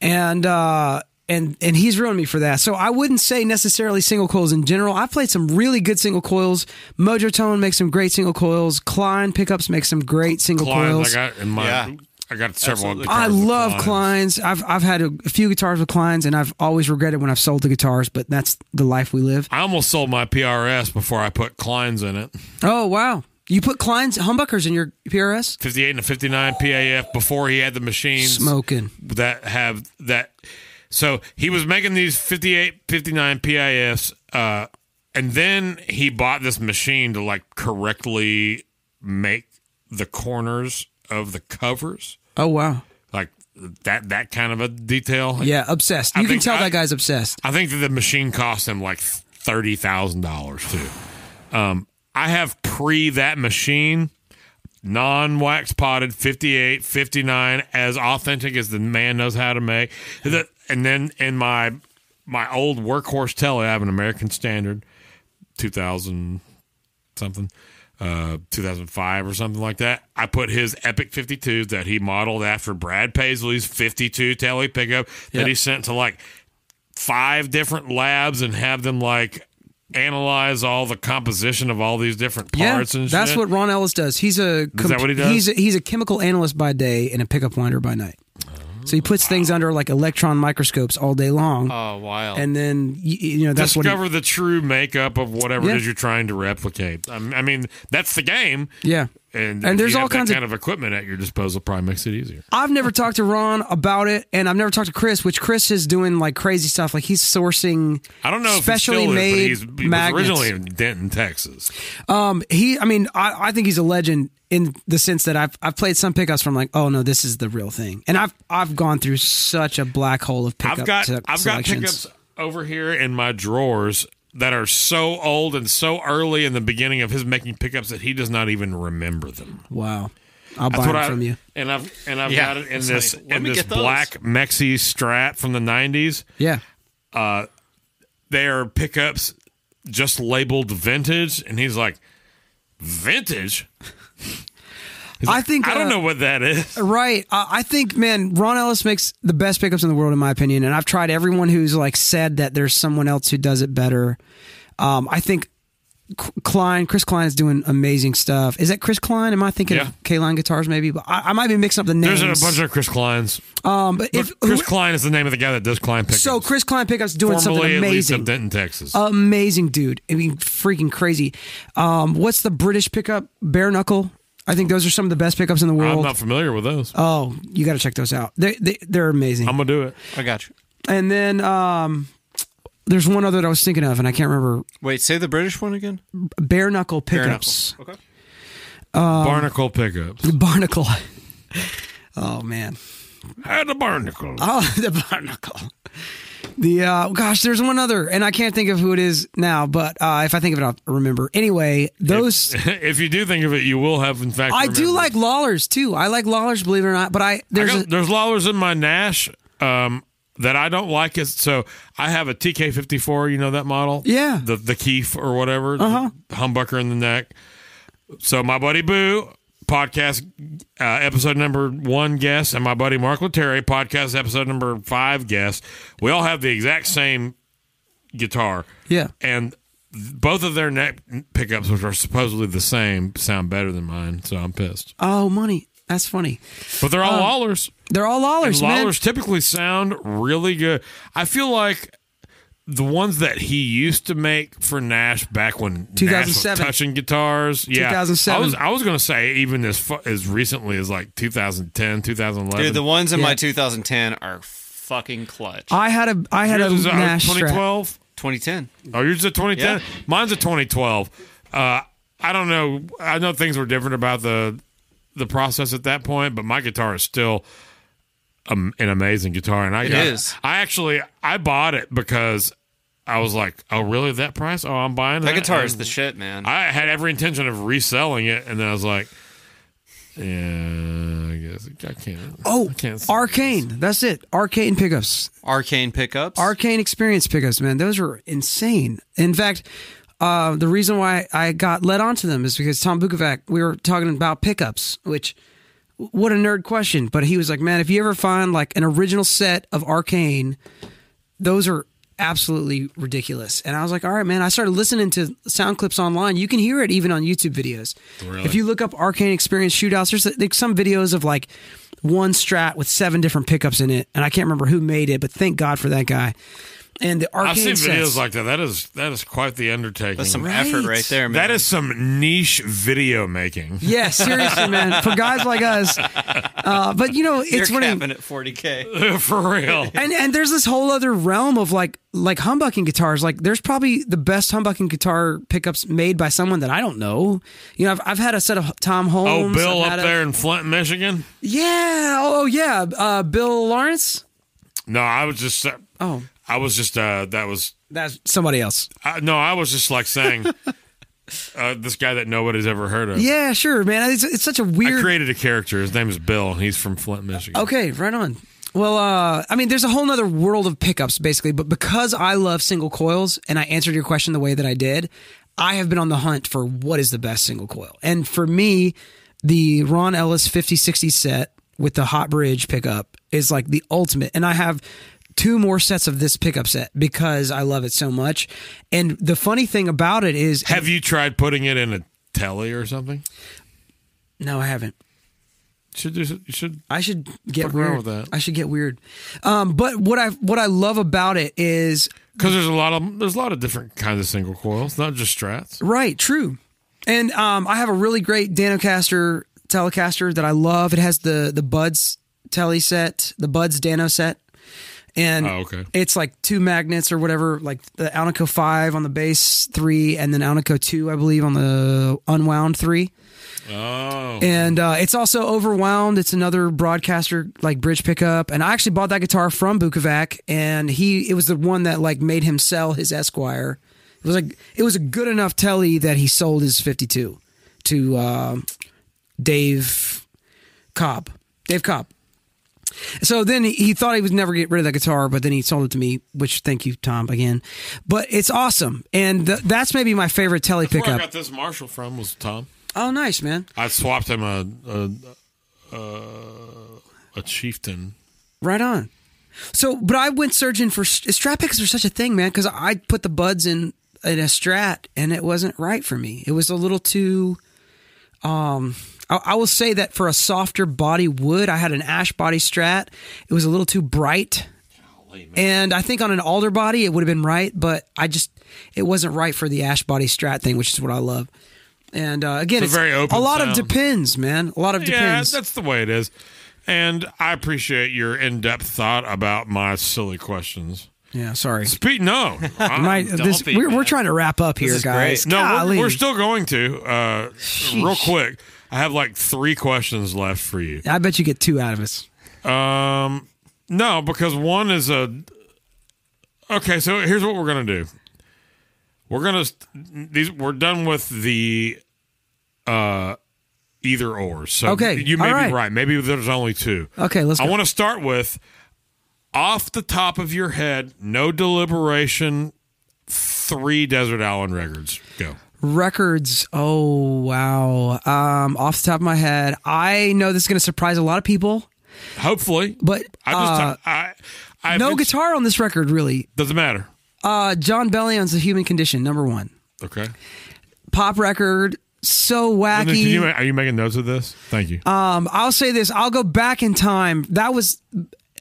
And uh and and he's ruined me for that. So I wouldn't say necessarily single coils in general. I've played some really good single coils. Mojotone makes some great single coils. Klein pickups make some great single Klein, coils. I got in my. Yeah. I got several. Guitars I with love Kleins. Kleins. I've I've had a, a few guitars with Kleins, and I've always regretted when I've sold the guitars. But that's the life we live. I almost sold my PRS before I put Kleins in it. Oh wow! You put Kleins humbuckers in your PRS? 58 and a 59 PAF before he had the machines Smoking. that have that. So he was making these 58, 59 PAFs, uh, and then he bought this machine to like correctly make the corners of the covers, Oh wow! like that that kind of a detail. Yeah, obsessed. I You can think tell I- that guy's obsessed. I think that the machine cost him like thirty thousand dollars too. Um, I have pre that machine, non wax potted 58, 59, as authentic as the man knows how to make. And then in my my old workhorse telly, I have an American Standard, two thousand something. Uh, 2005 or something like that. I put his Epic 52s that he modeled after Brad Paisley's 52 telly pickup that Yep. he sent to like five different labs and have them like analyze all the composition of all these different Yeah, parts and that's what Ron Ellis does. He's a that what he does? He's a, he's a chemical analyst by day and a pickup winder by night. So he puts things under like electron microscopes all day long, Oh, wild. and then you, you know that's what. discover the true makeup of whatever Yeah. it is you're trying to replicate. Um, I mean, that's the game. Yeah, And, And there's all kinds of- kind of equipment at your disposal. Probably makes it easier. I've never talked to Ron about it, and I've never talked to Chris. Which Chris is doing like crazy stuff. Like he's sourcing. I don't know specially if he still made is, he magnets. originally in Denton, Texas. Um, he. I mean, I, I think he's a legend in the sense that I've I've played some pickups from like, oh no, this is the real thing, and I've I've gone through such a black hole of pickup. I've got se- I've got pickups over here in my drawers that are so old and so early in the beginning of his making pickups that he does not even remember them. Wow, I'll That's buy what them I from you. and I've and I've Yeah, got it in this like, in me this black Mexi Strat from the '90s. Yeah. Uh, they are pickups just labeled vintage, and he's like, "Vintage." He's I like, think, I don't uh, know what that is. Right. I I think, man, Ron Ellis makes the best pickups in the world, in my opinion. And I've tried everyone who's like said that there's someone else who does it better. Um, I think Klein, Chris Klein is doing amazing stuff. Is that Chris Klein? Am I thinking Yeah. of K Line guitars maybe? But I, I might be mixing up the names. There's a bunch of Chris Kleins. um, but if, Chris who- Klein is the name of the guy that does Klein pickups. so Chris Klein pickups doing formerly something at amazing. of Denton, Texas. amazing dude. I mean, freaking crazy. Um, what's the British pickup? Bare knuckle. I think those are some of the best pickups in the world. I'm not familiar with those. oh, you got to check those out. They, they they're amazing. I'm gonna do it. I got you. And then um, there's one other that I was thinking of, and I can't remember. Wait, say the British one again. Bare knuckle Bare pickups. knuckle. Okay. Barnacle pickups. Barnacle. oh man. Had a barnacle. Oh, the barnacle. The uh, gosh, there's one other, and I can't think of who it is now. But uh, if I think of it, I'll remember. Anyway, those if you do think of it, you will have in fact. I do like Lollars too. I like Lollars, believe it or not. But I I got, a, there's Lollars in my Nash um, that I don't like. It so I have a TK54. You know that model? Yeah. The the Keef or whatever. Uh-huh. Humbucker in the neck. So my buddy Boo podcast uh, episode number one guest and my buddy Mark Leteri podcast episode number five guest. We all have the exact same guitar. yeah. and both of their neck pickups, which are supposedly the same, sound better than mine. So I'm pissed. Oh, money. That's funny. But they're all Lollars. They're all And Lollars, man. Typically sound really good. I feel like the ones that he used to make for Nash back when Nash was 2007. touching guitars. Yeah, 2007. I was I was going to say even as fu- as recently as like 2010, 2011. Dude, the ones in Yeah. my 2010 are fucking clutch. I had a I had a Yours is, uh, Nash Strat. 2012. 2010. Oh, yours is a 2010. Yeah. Mine's a 2012. Uh, I don't know. I know things were different about the the process at that point, but my guitar is still um, an amazing guitar, and I It got, is. I actually I bought it because I was like, oh, really that price? Oh, I'm buying that. That guitar is the shit, man. I had every intention of reselling it, and then I was like, yeah, I guess I can't. Oh, I can't sell Arcane. That's it. Arcane pickups. Arcane pickups. Arcane experience pickups, man. Those are insane. In fact, uh, the reason why I got led onto them is because Tom Bukovac, we were talking about pickups, which what a nerd question. But he was like, man, if you ever find like an original set of Arcane, those are absolutely ridiculous. And I was like, all right, man. I started listening to sound clips online. You can hear it even on YouTube videos. Really? If you look up Arcane Experience shootouts, there's, there's some videos of like one strat with seven different pickups in it, and I can't remember who made it, but thank God for that guy. And the Arcane I've seen videos like that. That is that is quite the undertaking. That's some Right. effort right there, man. That is some niche video making. Yeah, seriously, man. For guys like us, uh, but you know, You're it's funny. capping at 40k. For real. and and there's this whole other realm of like like humbucking guitars. Like there's probably the best humbucking guitar pickups made by someone that I don't know. You know, I've, I've had a set of Tom Holmes. Oh, Bill I've up a- there in Flint, Michigan. Yeah. Oh, oh, yeah. Uh, Bill Lawrence. No, I was just. uh, Oh, I was just. uh That was. that's somebody else. I, no, I was just like saying. uh, this guy that nobody's ever heard of. Yeah, sure, man. It's, it's such a weird. I created a character. His name is Bill. He's from Flint, Michigan. Okay, right on. Well, uh, I mean, there's a whole nother world of pickups, basically. But because I love single coils, and I answered your question the way that I did, I have been on the hunt for what is the best single coil. And for me, the Ron Ellis 5060 set with the hot bridge pickup is like the ultimate. And I have two more sets of this pickup set because I love it so much. And the funny thing about it is, Have you tried putting it in a telly or something? no, I haven't. Should do. You should. I should get weird. with that. I should get weird. Um, but what I what I love about it is Because there's a lot of there's a lot of different kinds of single coils, not just Strats. Right, true. And um, I have a really great Danocaster Telecaster that I love. It has the the Buds Tele set, the Buds Dano set, and Oh, okay. it's like two magnets or whatever, like the Alnico five on the base three, and then Alnico two, I believe, on the unwound three. Oh, And uh, it's also overwound. It's another broadcaster like bridge pickup. And I actually bought that guitar from Bukovac, and he it was the one that like made him sell his Esquire. It was like it was a good enough telly that he sold his fifty two to uh, Dave Cobb. Dave Cobb. So then he, thought he would never get rid of that guitar, but then he sold it to me, which thank you, Tom, again. But it's awesome, and th- that's maybe my favorite telly where I pickup. got this Marshall from was Tom. Oh, nice, man. I swapped him a a, a, a chieftain. Right on. So, but I went searching for strat picks are such a thing, man, because I put the buds in in a strat and it wasn't right for me. It was a little too. Um, I, I will say that for a softer body wood, I had an ash body strat. It was a little too bright, and I think on an alder body it would have been right, but I just it wasn't right for the ash body strat thing, which is what I love. And uh, again, It's a very open a lot of depends, man. A lot of Yeah, depends. that's the way it is. And I appreciate your in-depth thought about my silly questions. yeah, sorry. Speak no, My, this, we're, we're man. try to wrap up here, guys. great. no, we're, we're still going to. Uh, real quick, I have like three questions left for you. I bet you get two out of us. Um, no, because one is a. Okay, so here's what we're gonna do. We're gonna these. We're done with the uh either or. So Okay, you may all right. be right. Maybe there's only two. Okay, let's I want to start with off the top of your head, no deliberation. Three Desert Island records. Go. Records. Oh wow. Um, off the top of my head, I know this is going to surprise a lot of people, Hopefully, but I just uh, I. I no guitar on this record, really. doesn't matter. Uh, Jon Bellion's "The Human Condition," number one. Okay. Pop record, so And then can wacky. you, are you making notes of this? Thank you. Um, I'll say this. I'll go back in time. That was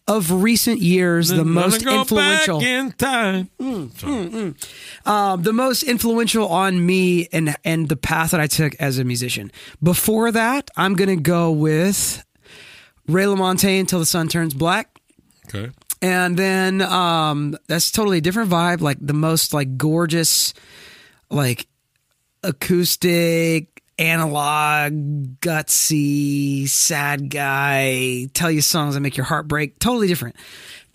of recent years, the most go influential. back in time. um, the most influential on me and and the path that I took as a musician. Before that, I'm gonna go with Ray LaMontagne until the sun turns black. Okay. And then um, that's totally a different vibe, like the most like gorgeous, like acoustic, analog, gutsy, sad guy, tell you songs that make your heart break. Totally different.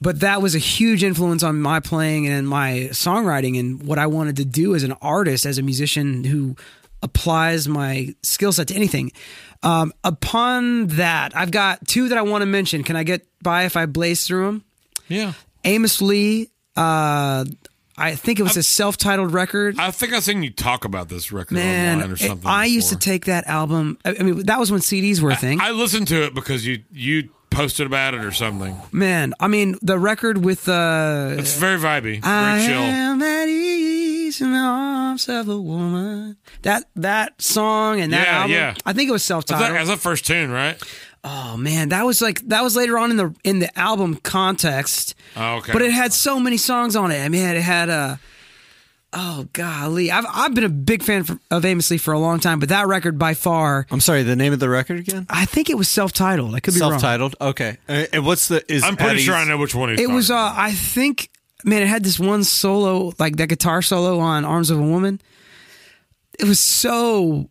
But that was a huge influence on my playing and my songwriting and what I wanted to do as an artist, as a musician who applies my skill set to anything. Um, upon that, I've got two that I want to mention. Can I get by if I blaze through them? Yeah. Amos Lee. Uh, I think it was a self-titled record. I think I've seen you talk about this record Man, online or something. I used to take that album. I I mean, that was when CDs were a thing. I listened to it because you you posted about it or something. Man, I mean, the record with uh, It's very vibey, very I chill. am at ease in the arms of a woman. That that song and that Yeah, album. yeah. I think it was self-titled. that, that's the first tune, right? Oh man, that was like that was later on in the in the album context. Oh, okay. But it had so many songs on it. I mean, it had a. Oh golly, I've I've been a big fan for, of Amos Lee for a long time, but that record by far, I'm sorry. The name of the record again? I think it was self-titled. I could be wrong. Self-titled. Okay. Uh, And what's the? Is I'm pretty Eddie's- sure I know which one he's It talking was, uh, about. I think, man, it had this one solo, like that guitar solo on "Arms of a Woman." It was so,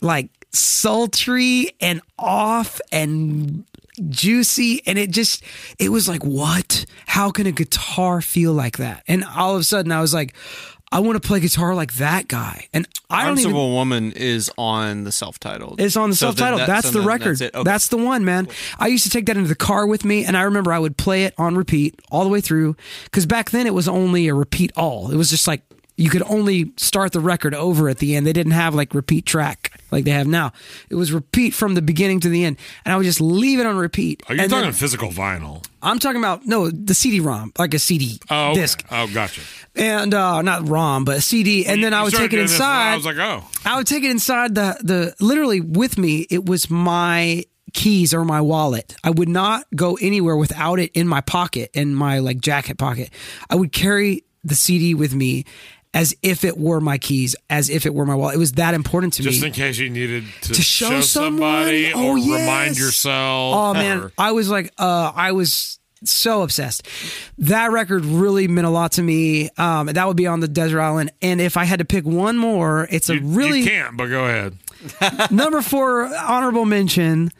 like, sultry and off and juicy, and it just, it was like, what? How can a guitar feel like that? And all of a sudden, I was like, I want to play guitar like that guy, and I don't Arms even. of a Woman is on the self-titled. It's on the So then self-titled. that- that's so the then record. That's, it. Okay. That's the one, man. I used to take that into the car with me, and I remember I would play it on repeat all the way through. Because back then it was only a repeat all. It was just like you could only start the record over at the end. They didn't have like repeat track like they have now. It was repeat from the beginning to the end, and I would just leave it on repeat. Are you talking then- physical vinyl? I'm talking about no the CD-ROM, like a CD Oh, okay. disc, Oh, gotcha. and uh, not ROM, but a CD. And then I would take it inside. I was like, oh, I would take it inside the the literally with me. It was my keys or my wallet. I would not go anywhere without it in my pocket in my like jacket pocket. I would carry the CD with me as if it were my keys, as if it were my wallet. It was that important to just me. Just in case you needed to, To show somebody someone? Oh, or yes. remind yourself. Oh man, or- I was like, uh, I was so obsessed. That record really meant a lot to me. Um, that would be on the desert island. And if I had to pick one more, it's a really you can't, but go ahead. Number four, honorable mention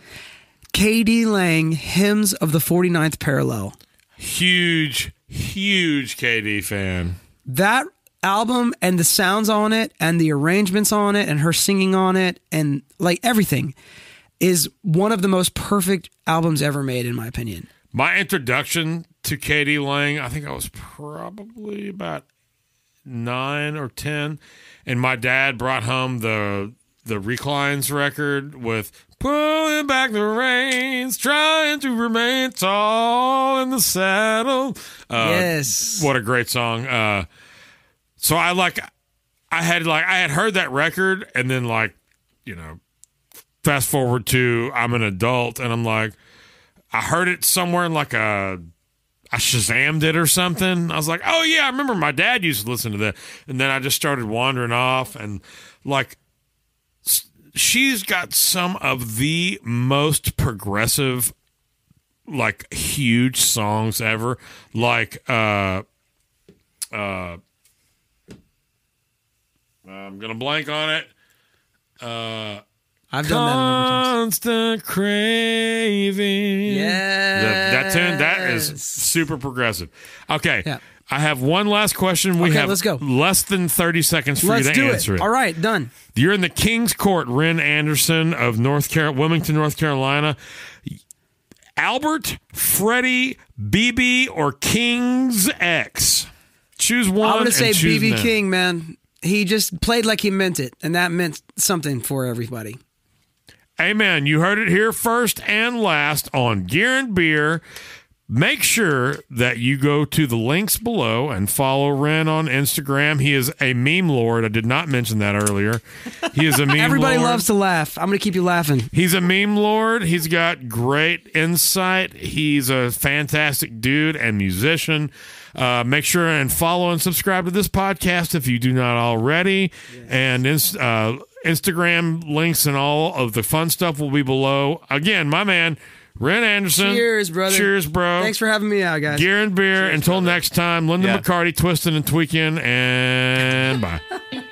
KD Lang, Hymns of the 49th Parallel. Huge, huge KD fan. That album and the sounds on it and the arrangements on it and her singing on it and like everything is one of the most perfect albums ever made, in my opinion. My introduction to KD Lang, I think I was probably about nine or ten, and my dad brought home the the Reclines record with "Pulling Back the Reins, Trying to Remain Tall in the Saddle." Uh, yes. what a great song! Uh, so I like, I had like I had heard that record, and then like, you know, fast forward to I'm an adult, and I'm like. I heard it somewhere in like a I Shazammed it or something. I was like, oh yeah, I remember my dad used to listen to that. And then I just started wandering off and like she's got some of the most progressive like huge songs ever. Like uh uh I'm gonna blank on it. Uh, I've done that a number of times. Constant craving. Yes. The- that tune that is super progressive. Okay. Yeah. I have one last question. We Okay, have let's go. less than 30 seconds for Let's you to do answer it. it. All right, done. You're in the King's Court, Ren Anderson of North Car- Wilmington, North Carolina. Albert, Freddie, BB, or King's X? Choose one. I'm going to say BB. King, man. He just played like he meant it, and that meant something for everybody. Amen. You heard it here first and last on Gear and Beer. Make sure that you go to the links below and follow Ren on Instagram. He is a meme lord. I did not mention that earlier. He is a meme Everybody lord. loves to laugh. I'm going to keep you laughing. He's a meme lord. He's got great insight. He's a fantastic dude and musician. Uh, make sure and follow and subscribe to this podcast if you do not already. And ins- uh, Instagram links and all of the fun stuff will be below. Again, my man, Ren Anderson. Cheers, brother. Cheers, bro. Thanks for having me out, guys. Gear and beer. Until next time, Linda Yeah. McCarty twisting and tweaking, and bye.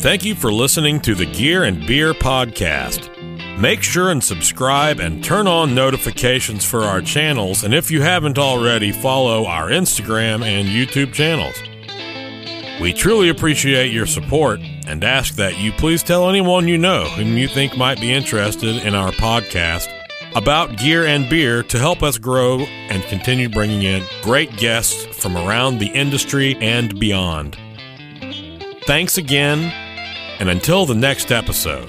Thank you for listening to the Gear and Beer Podcast. Make sure and subscribe and turn on notifications for our channels. And if you haven't already, follow our Instagram and YouTube channels. We truly appreciate your support and ask that you please tell anyone you know whom you think might be interested in our podcast about gear and beer to help us grow and continue bringing in great guests from around the industry and beyond. Thanks again, and until the next episode.